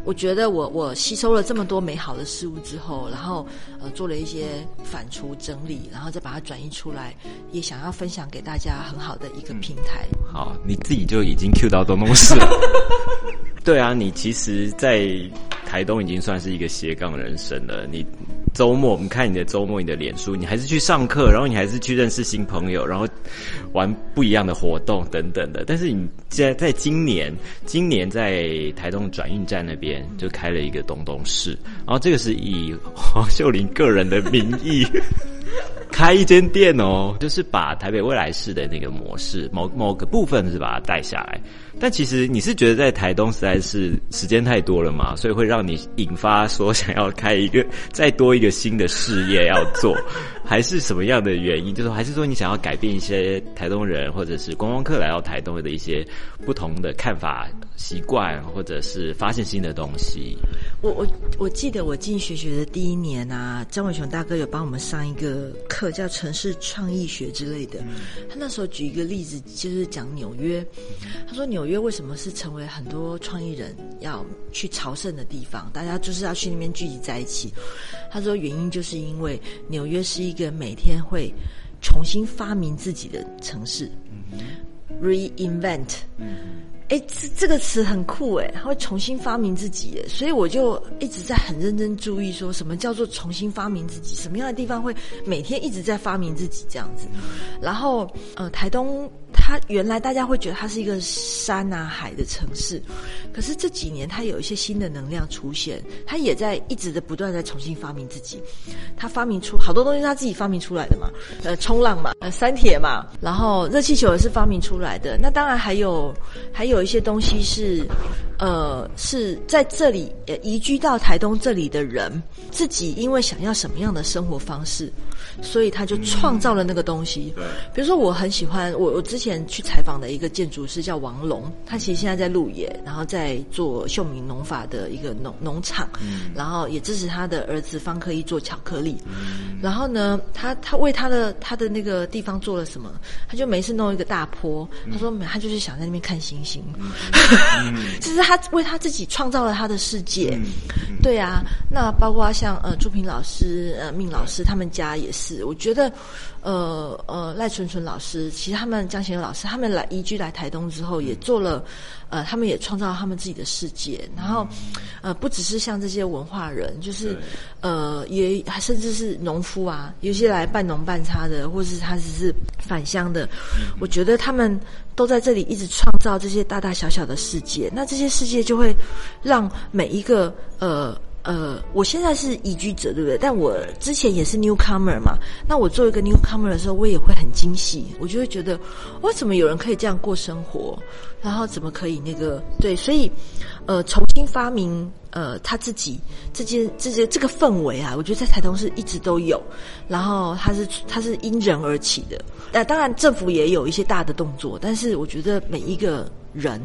Speaker 9: 我觉得我我吸收了这么多美好的事物之后，然后呃做了一些反刍整理，然后再把它转移出来，也想要分享给大家很好的一个平台。
Speaker 8: 好，你自己就已经 Q 到东东市了。对啊，你其实，在台东已经算是一个斜杠人生了。你。周末，我们看你的周末，你的脸书，你还是去上课，然后你还是去认识新朋友，然后玩不一样的活动等等的。但是你现在在今年，今年在台东转运站那边就开了一个东东市，然后这个是以黄秀玲个人的名义 开一间店哦，就是把台北未来市的那个模式某某个部分是把它带下来。但其实你是觉得在台东实在是时间太多了嘛，所以会让你引发说想要开一个再多一个新的事业要做，还是什么样的原因？就是还是说你想要改变一些台东人或者是观光客来到台东的一些不同的看法、习惯，或者是发现新的东西？
Speaker 9: 我我我记得我进学学的第一年啊，张伟雄大哥有帮我们上一个课叫城市创意学之类的，他那时候举一个例子，就是讲纽约，他说纽。约为什么是成为很多创意人要去朝圣的地方？大家就是要去那边聚集在一起。他说，原因就是因为纽约是一个每天会重新发明自己的城市，reinvent 哎，这这个词很酷哎，他会重新发明自己，所以我就一直在很认真注意，说什么叫做重新发明自己，什么样的地方会每天一直在发明自己这样子。然后，呃，台东。它原来大家会觉得它是一个山啊海的城市，可是这几年它有一些新的能量出现，它也在一直的不断在重新发明自己。它发明出好多东西，它自己发明出来的嘛，呃，冲浪嘛，呃，三铁嘛，然后热气球也是发明出来的。那当然还有还有有一些东西是，呃，是在这里移居到台东这里的人自己因为想要什么样的生活方式。所以他就创造了那个东西。对，比如说我很喜欢我我之前去采访的一个建筑师叫王龙，他其实现在在鹿野，然后在做秀明农法的一个农农场，然后也支持他的儿子方克一做巧克力。然后呢，他他为他的他的那个地方做了什么？他就没事弄一个大坡，他说他就是想在那边看星星。其实他为他自己创造了他的世界。对啊，那包括像呃朱平老师、呃命老师他们家也是。我觉得，呃呃，赖纯纯老师，其实他们江贤老师，他们来移居来台东之后，也做了，呃，他们也创造他们自己的世界。然后，呃，不只是像这些文化人，就是呃，也甚至是农夫啊，有些来半农半差的，或是他只是返乡的。我觉得他们都在这里一直创造这些大大小小的世界。那这些世界就会让每一个呃。呃，我现在是移居者，对不对？但我之前也是 newcomer 嘛。那我做一个 newcomer 的时候，我也会很惊喜，我就会觉得，为什么有人可以这样过生活？然后怎么可以那个？对，所以，呃，重新发明呃他自己这件这些这个氛围啊，我觉得在台东是一直都有。然后它是它是因人而起的。那当然政府也有一些大的动作，但是我觉得每一个人。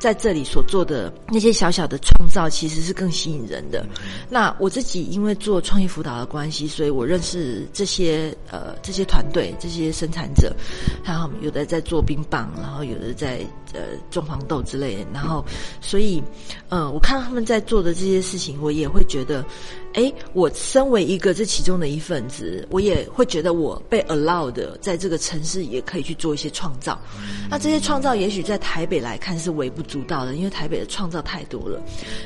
Speaker 9: 在这里所做的那些小小的创造，其实是更吸引人的。那我自己因为做创业辅导的关系，所以我认识这些呃这些团队、这些生产者，然后有的在做冰棒，然后有的在呃种黄豆之类的。然后，所以呃，我看到他们在做的这些事情，我也会觉得。哎，我身为一个这其中的一份子，我也会觉得我被 allowed 在这个城市也可以去做一些创造。那这些创造也许在台北来看是微不足道的，因为台北的创造太多了。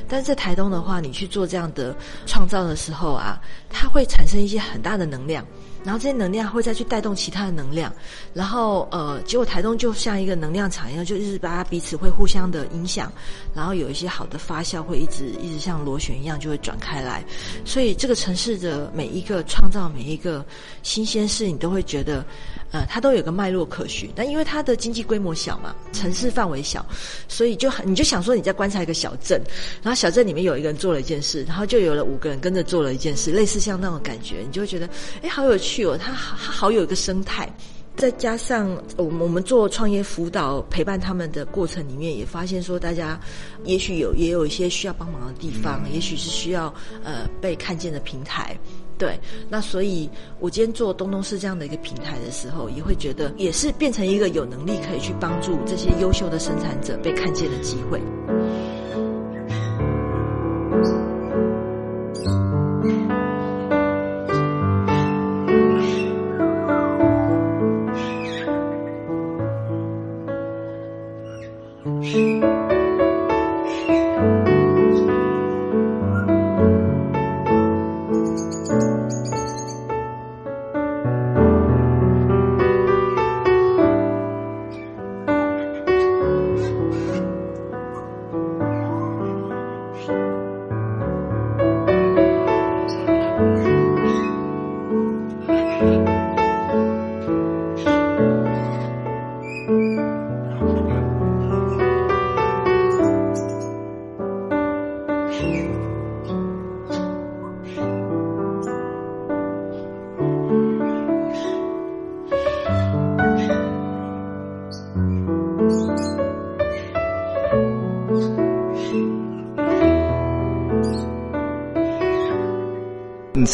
Speaker 9: 但是在台东的话，你去做这样的创造的时候啊，它会产生一些很大的能量。然后这些能量会再去带动其他的能量，然后呃，结果台东就像一个能量场一样，就一直把它彼此会互相的影响，然后有一些好的发酵会一直一直像螺旋一样就会转开来，所以这个城市的每一个创造每一个新鲜事，你都会觉得。呃，它都有个脉络可循，但因为它的经济规模小嘛，城市范围小，所以就你就想说你在观察一个小镇，然后小镇里面有一个人做了一件事，然后就有了五个人跟着做了一件事，类似像那种感觉，你就会觉得，哎，好有趣哦，它它好有一个生态，再加上我们我们做创业辅导陪伴他们的过程里面，也发现说大家也许有也有一些需要帮忙的地方，也许是需要呃被看见的平台。对，那所以，我今天做东东是这样的一个平台的时候，也会觉得也是变成一个有能力可以去帮助这些优秀的生产者被看见的机会。
Speaker 8: 음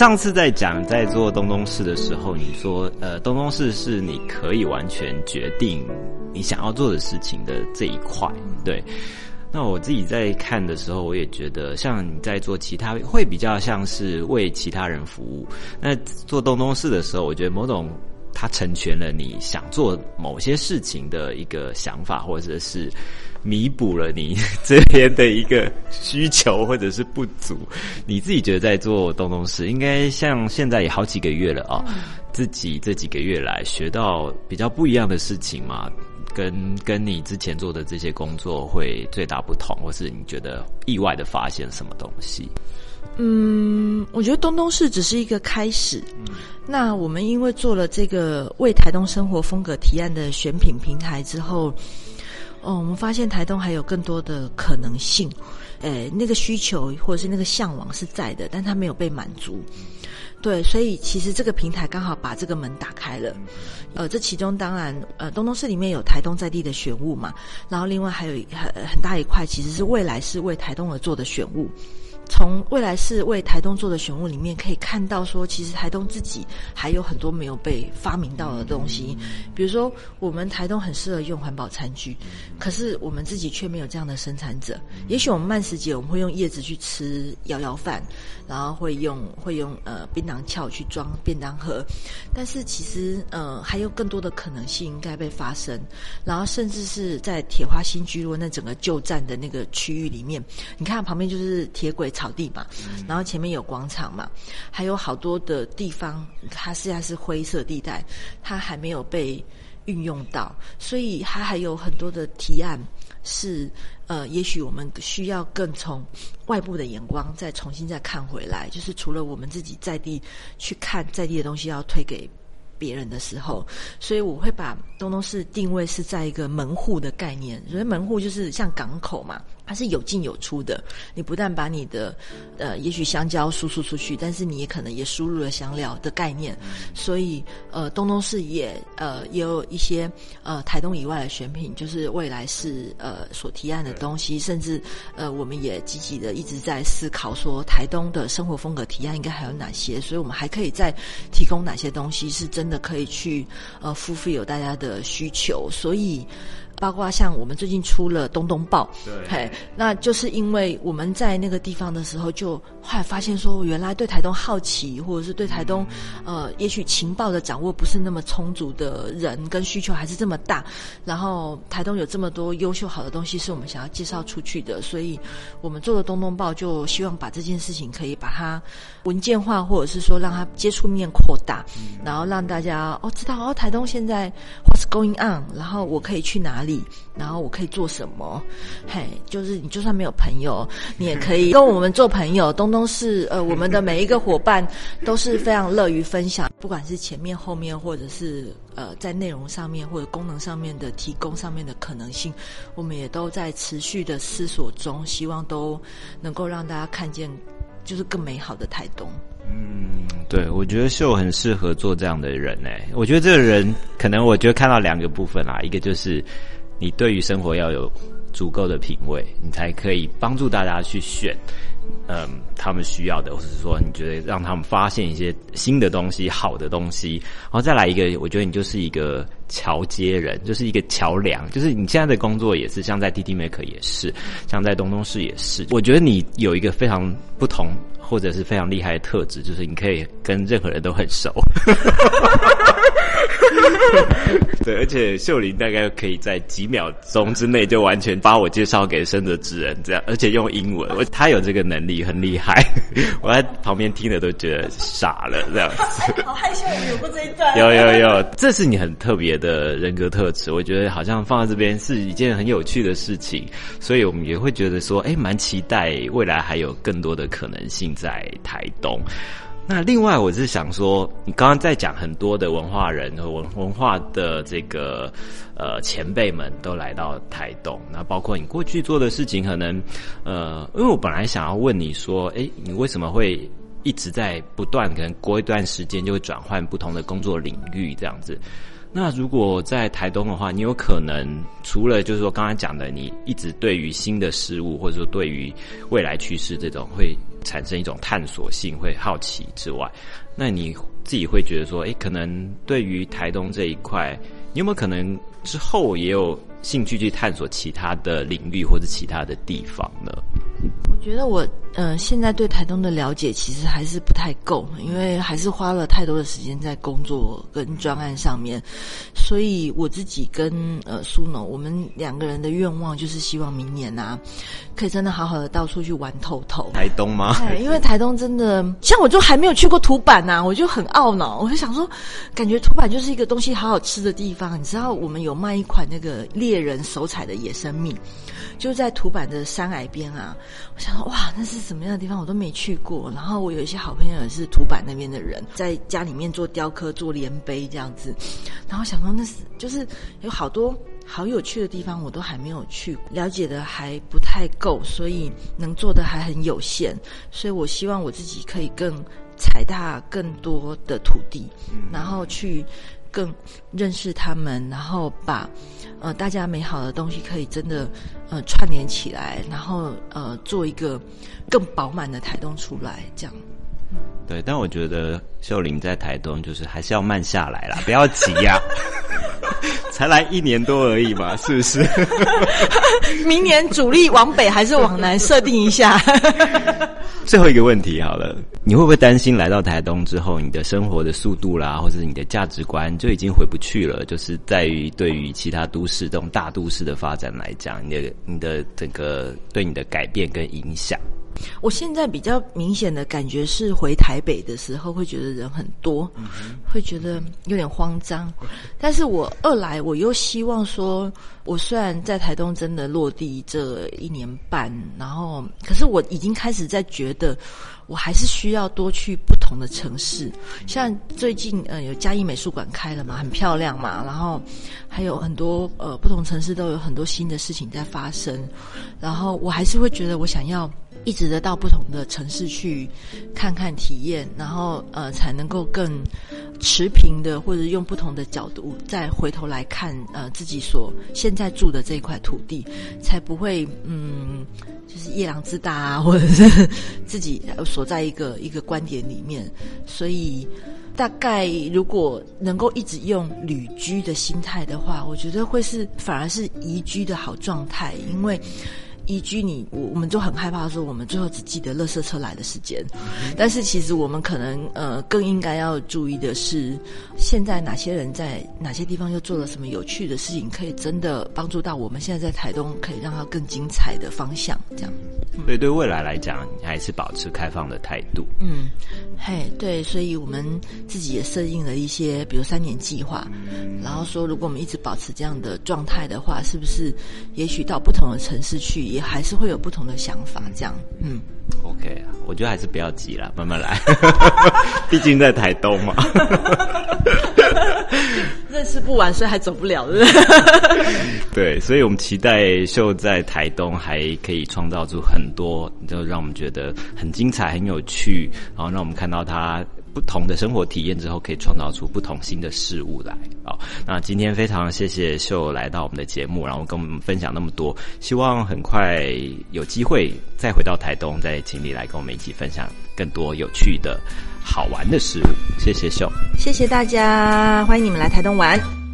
Speaker 8: 上次在讲在做东东市的时候，你说呃，东东市是你可以完全决定你想要做的事情的这一块。对，那我自己在看的时候，我也觉得像你在做其他，会比较像是为其他人服务。那做东东市的时候，我觉得某种它成全了你想做某些事情的一个想法，或者是弥补了你 这边的一个需求或者是不足。你自己觉得在做东东市，应该像现在也好几个月了啊、自己这几个月来学到比较不一样的事情嘛？跟跟你之前做的这些工作会最大不同，或是你觉得意外的发现什么东西？
Speaker 9: 嗯，我觉得东东市只是一个开始。那我们因为做了这个为台东生活风格提案的选品平台之后，哦，我们发现台东还有更多的可能性。诶，那个需求或者是那个向往是在的，但它没有被满足。对，所以其实这个平台刚好把这个门打开了。呃，这其中当然，呃，东东市里面有台东在地的选物嘛，然后另外还有很很大一块其实是未来是为台东而做的选物。从未来是为台东做的选物里面，可以看到说，其实台东自己还有很多没有被发明到的东西。比如说，我们台东很适合用环保餐具，可是我们自己却没有这样的生产者。也许我们慢食节我们会用叶子去吃摇摇饭，然后会用会用呃槟榔壳去装便当盒，但是其实呃还有更多的可能性应该被发生。然后甚至是在铁花新居落那整个旧站的那个区域里面，你看旁边就是铁轨草地嘛，然后前面有广场嘛，还有好多的地方，它现在是灰色地带，它还没有被运用到，所以它还有很多的提案是呃，也许我们需要更从外部的眼光再重新再看回来，就是除了我们自己在地去看在地的东西，要推给。别人的时候，所以我会把东东市定位是在一个门户的概念，所以门户就是像港口嘛，它是有进有出的。你不但把你的呃，也许香蕉输出出去，但是你也可能也输入了香料的概念。所以呃，东东市也呃也有一些呃台东以外的选品，就是未来是呃所提案的东西，甚至呃我们也积极的一直在思考说台东的生活风格提案应该还有哪些，所以我们还可以再提供哪些东西是真的可以去呃 fulfill 大家的需求，所以。包括像我们最近出了《东东报》，
Speaker 8: 对。
Speaker 9: 嘿，那就是因为我们在那个地方的时候，就后来发现说，原来对台东好奇，或者是对台东，呃，也许情报的掌握不是那么充足的人跟需求还是这么大，然后台东有这么多优秀好的东西是我们想要介绍出去的，所以我们做的《东东报》就希望把这件事情可以把它文件化，或者是说让它接触面扩大，然后让大家哦知道哦台东现在 what's going on，然后我可以去哪里，然后我可以做什么，嘿，就是你就算没有朋友，你也可以 跟我们做朋友。东东是呃我们的每一个伙伴都是非常乐于分享，不管是前面后面，或者是呃在内容上面或者功能上面的提供上面的可能性，我们也都在持续的思索中，希望都能够让大家看见就是更美好的台东。
Speaker 8: 嗯，对，我觉得秀很适合做这样的人诶。我觉得这个人可能，我觉得看到两个部分啦，一个就是你对于生活要有足够的品味，你才可以帮助大家去选，嗯，他们需要的，或者是说你觉得让他们发现一些新的东西、好的东西，然后再来一个，我觉得你就是一个桥接人，就是一个桥梁，就是你现在的工作也是，像在 TT Maker 也是，像在东东市也是，我觉得你有一个非常不同。或者是非常厉害的特质，就是你可以跟任何人都很熟。对，而且秀玲大概可以在几秒钟之内就完全把我介绍给生者之人，这样，而且用英文，我他有这个能力，很厉害。我在旁边听的都觉得傻了，这样子。
Speaker 9: 好害羞，有过这一段。
Speaker 8: 有有有，这是你很特别的人格特质，我觉得好像放在这边是一件很有趣的事情，所以我们也会觉得说，哎，蛮期待未来还有更多的可能性。在台东，那另外我是想说，你刚刚在讲很多的文化人和文文化的这个呃前辈们都来到台东，那包括你过去做的事情，可能呃，因为我本来想要问你说，哎，你为什么会一直在不断，可能过一段时间就会转换不同的工作领域这样子？那如果在台东的话，你有可能除了就是说刚才讲的，你一直对于新的事物，或者说对于未来趋势这种会产生一种探索性、会好奇之外，那你自己会觉得说，诶，可能对于台东这一块，你有没有可能之后也有兴趣去探索其他的领域或者其他的地方呢？
Speaker 9: 我觉得我嗯、呃现在对台东的了解其实还是不太够，因为还是花了太多的时间在工作跟专案上面，所以我自己跟呃苏农，我们两个人的愿望就是希望明年啊，可以真的好好的到处去玩透透。
Speaker 8: 台东吗？
Speaker 9: 对，因为台东真的，像我就还没有去过土板呐、我就很懊恼，我就想说，感觉土板就是一个东西好好吃的地方。你知道，我们有卖一款那个猎人手采的野生蜜，就在土板的山崖边啊。我想说，哇，那是什么样的地方？我都没去过。然后我有一些好朋友也是土板那边的人，在家里面做雕刻、做连杯这样子。然后想说，那是就是有好多好有趣的地方，我都还没有去，了解的还不太够，所以能做的还很有限。所以我希望我自己可以更踩踏更多的土地，然后去更认识他们，然后把呃大家美好的东西可以真的呃串联起来，然后呃做一个更饱满的台东出来，这样。
Speaker 8: 对，但我觉得秀玲在台东就是还是要慢下来啦，不要急呀、才来一年多而已嘛，是不是？
Speaker 9: 明年主力往北还是往南设定一下？
Speaker 8: 最后一个问题好了，你会不会担心来到台东之后，你的生活的速度啦，或者是你的价值观就已经回不去了？就是在于对于其他都市这种大都市的发展来讲，你的你的整个对你的改变跟影响。
Speaker 9: 我现在比较明显的感觉是回台北的时候会觉得人很多，会觉得有点慌张。但是我二来我又希望说，我虽然在台东真的落地这一年半，然后可是我已经开始在觉得，我还是需要多去不同的城市。像最近呃有嘉义美术馆开了嘛，很漂亮嘛，然后还有很多呃不同城市都有很多新的事情在发生，然后我还是会觉得我想要。一直的到不同的城市去看看体验，然后呃才能够更持平的，或者用不同的角度再回头来看呃自己所现在住的这一块土地，才不会嗯就是夜郎自大啊，或者是自己所在一个一个观点里面，所以。大概如果能够一直用旅居的心态的话，我觉得会是反而是宜居的好状态，因为。宜居你，我我们就很害怕说，我们最后只记得垃圾车来的时间，但是其实我们可能呃更应该要注意的是，现在哪些人在哪些地方又做了什么有趣的事情，可以真的帮助到我们现在在台东，可以让它更精彩的方向，这样。
Speaker 8: 所以对未来来讲，你还是保持开放的态度。
Speaker 9: 嗯，嘿，对，所以我们自己也设定了一些，比如三年计划，然后说，如果我们一直保持这样的状态的话，是不是也许到不同的城市去，也还是会有不同的想法？这样，嗯
Speaker 8: ，OK 啊，我觉得还是不要急了，慢慢来，毕竟在台东嘛。
Speaker 9: 认识不完，所以还走不了，对不对？
Speaker 8: 对，所以我们期待秀在台东还可以创造出很多，就让我们觉得很精彩、很有趣，然后让我们看到他不同的生活体验之后，可以创造出不同新的事物来。好，那今天非常谢谢秀来到我们的节目，然后跟我们分享那么多，希望很快有机会再回到台东，再请你来跟我们一起分享更多有趣的好玩的事物。谢谢秀。
Speaker 9: 谢谢大家，欢迎你们来台东玩。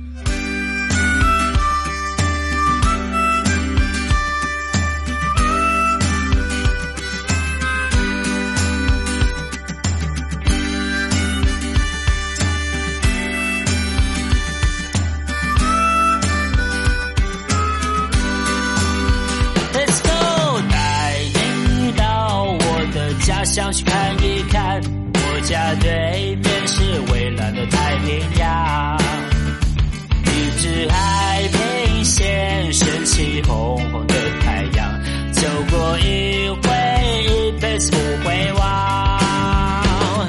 Speaker 3: 想去看一看，我家对面是蔚蓝的太平洋，一只海平线升起红红的太阳，走过一回，一辈子不会忘。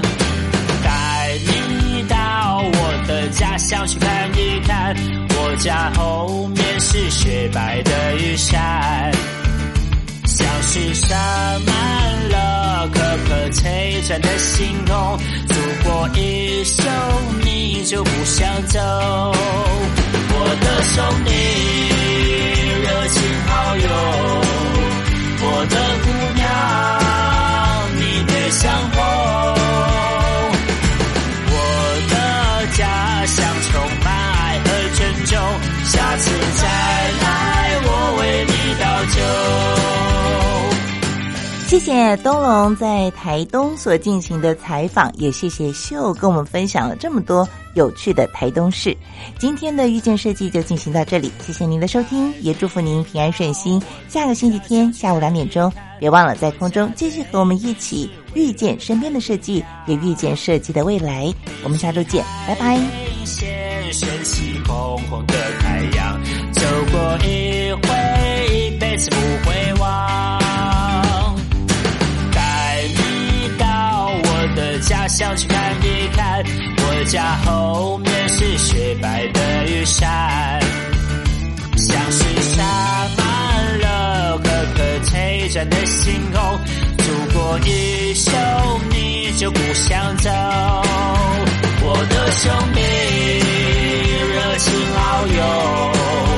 Speaker 3: 带你到我的家乡去看一看，我家后面是雪白的玉山，像是什么璀璨的星空。走过一宿，你就不想走。我的兄弟，热情好友，我的姑娘，你别想我。我的家乡充满爱和珍重，下次再来
Speaker 7: 谢谢东龙在台东所进行的采访，也谢谢秀跟我们分享了这么多有趣的台东事。今天的遇见设计就进行到这里，谢谢您的收听，也祝福您平安顺心。下个星期天下午两点钟，别忘了在空中继续和我们一起遇见身边的设计，也遇见设计的未来。我们下周见，拜拜。
Speaker 3: 现升起红红的太阳，走过一回，一辈子不会想去看一看我家后面是雪白的玉山。像是洒满了颗颗璀璨的星空祖国一手你就不想走。我的兄弟热情遨游。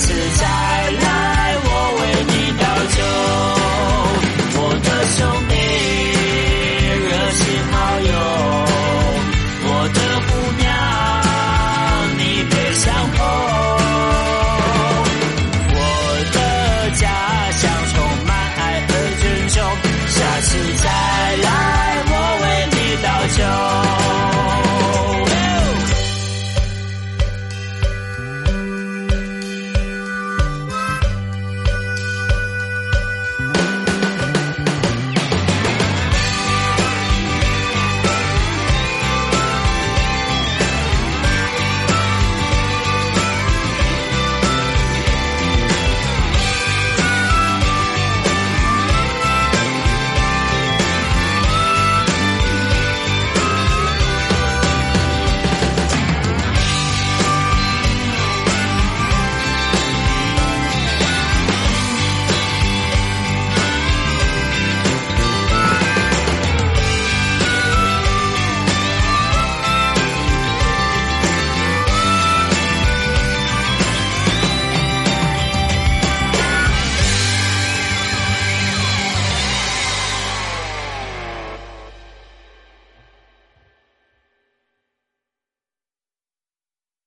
Speaker 3: 是在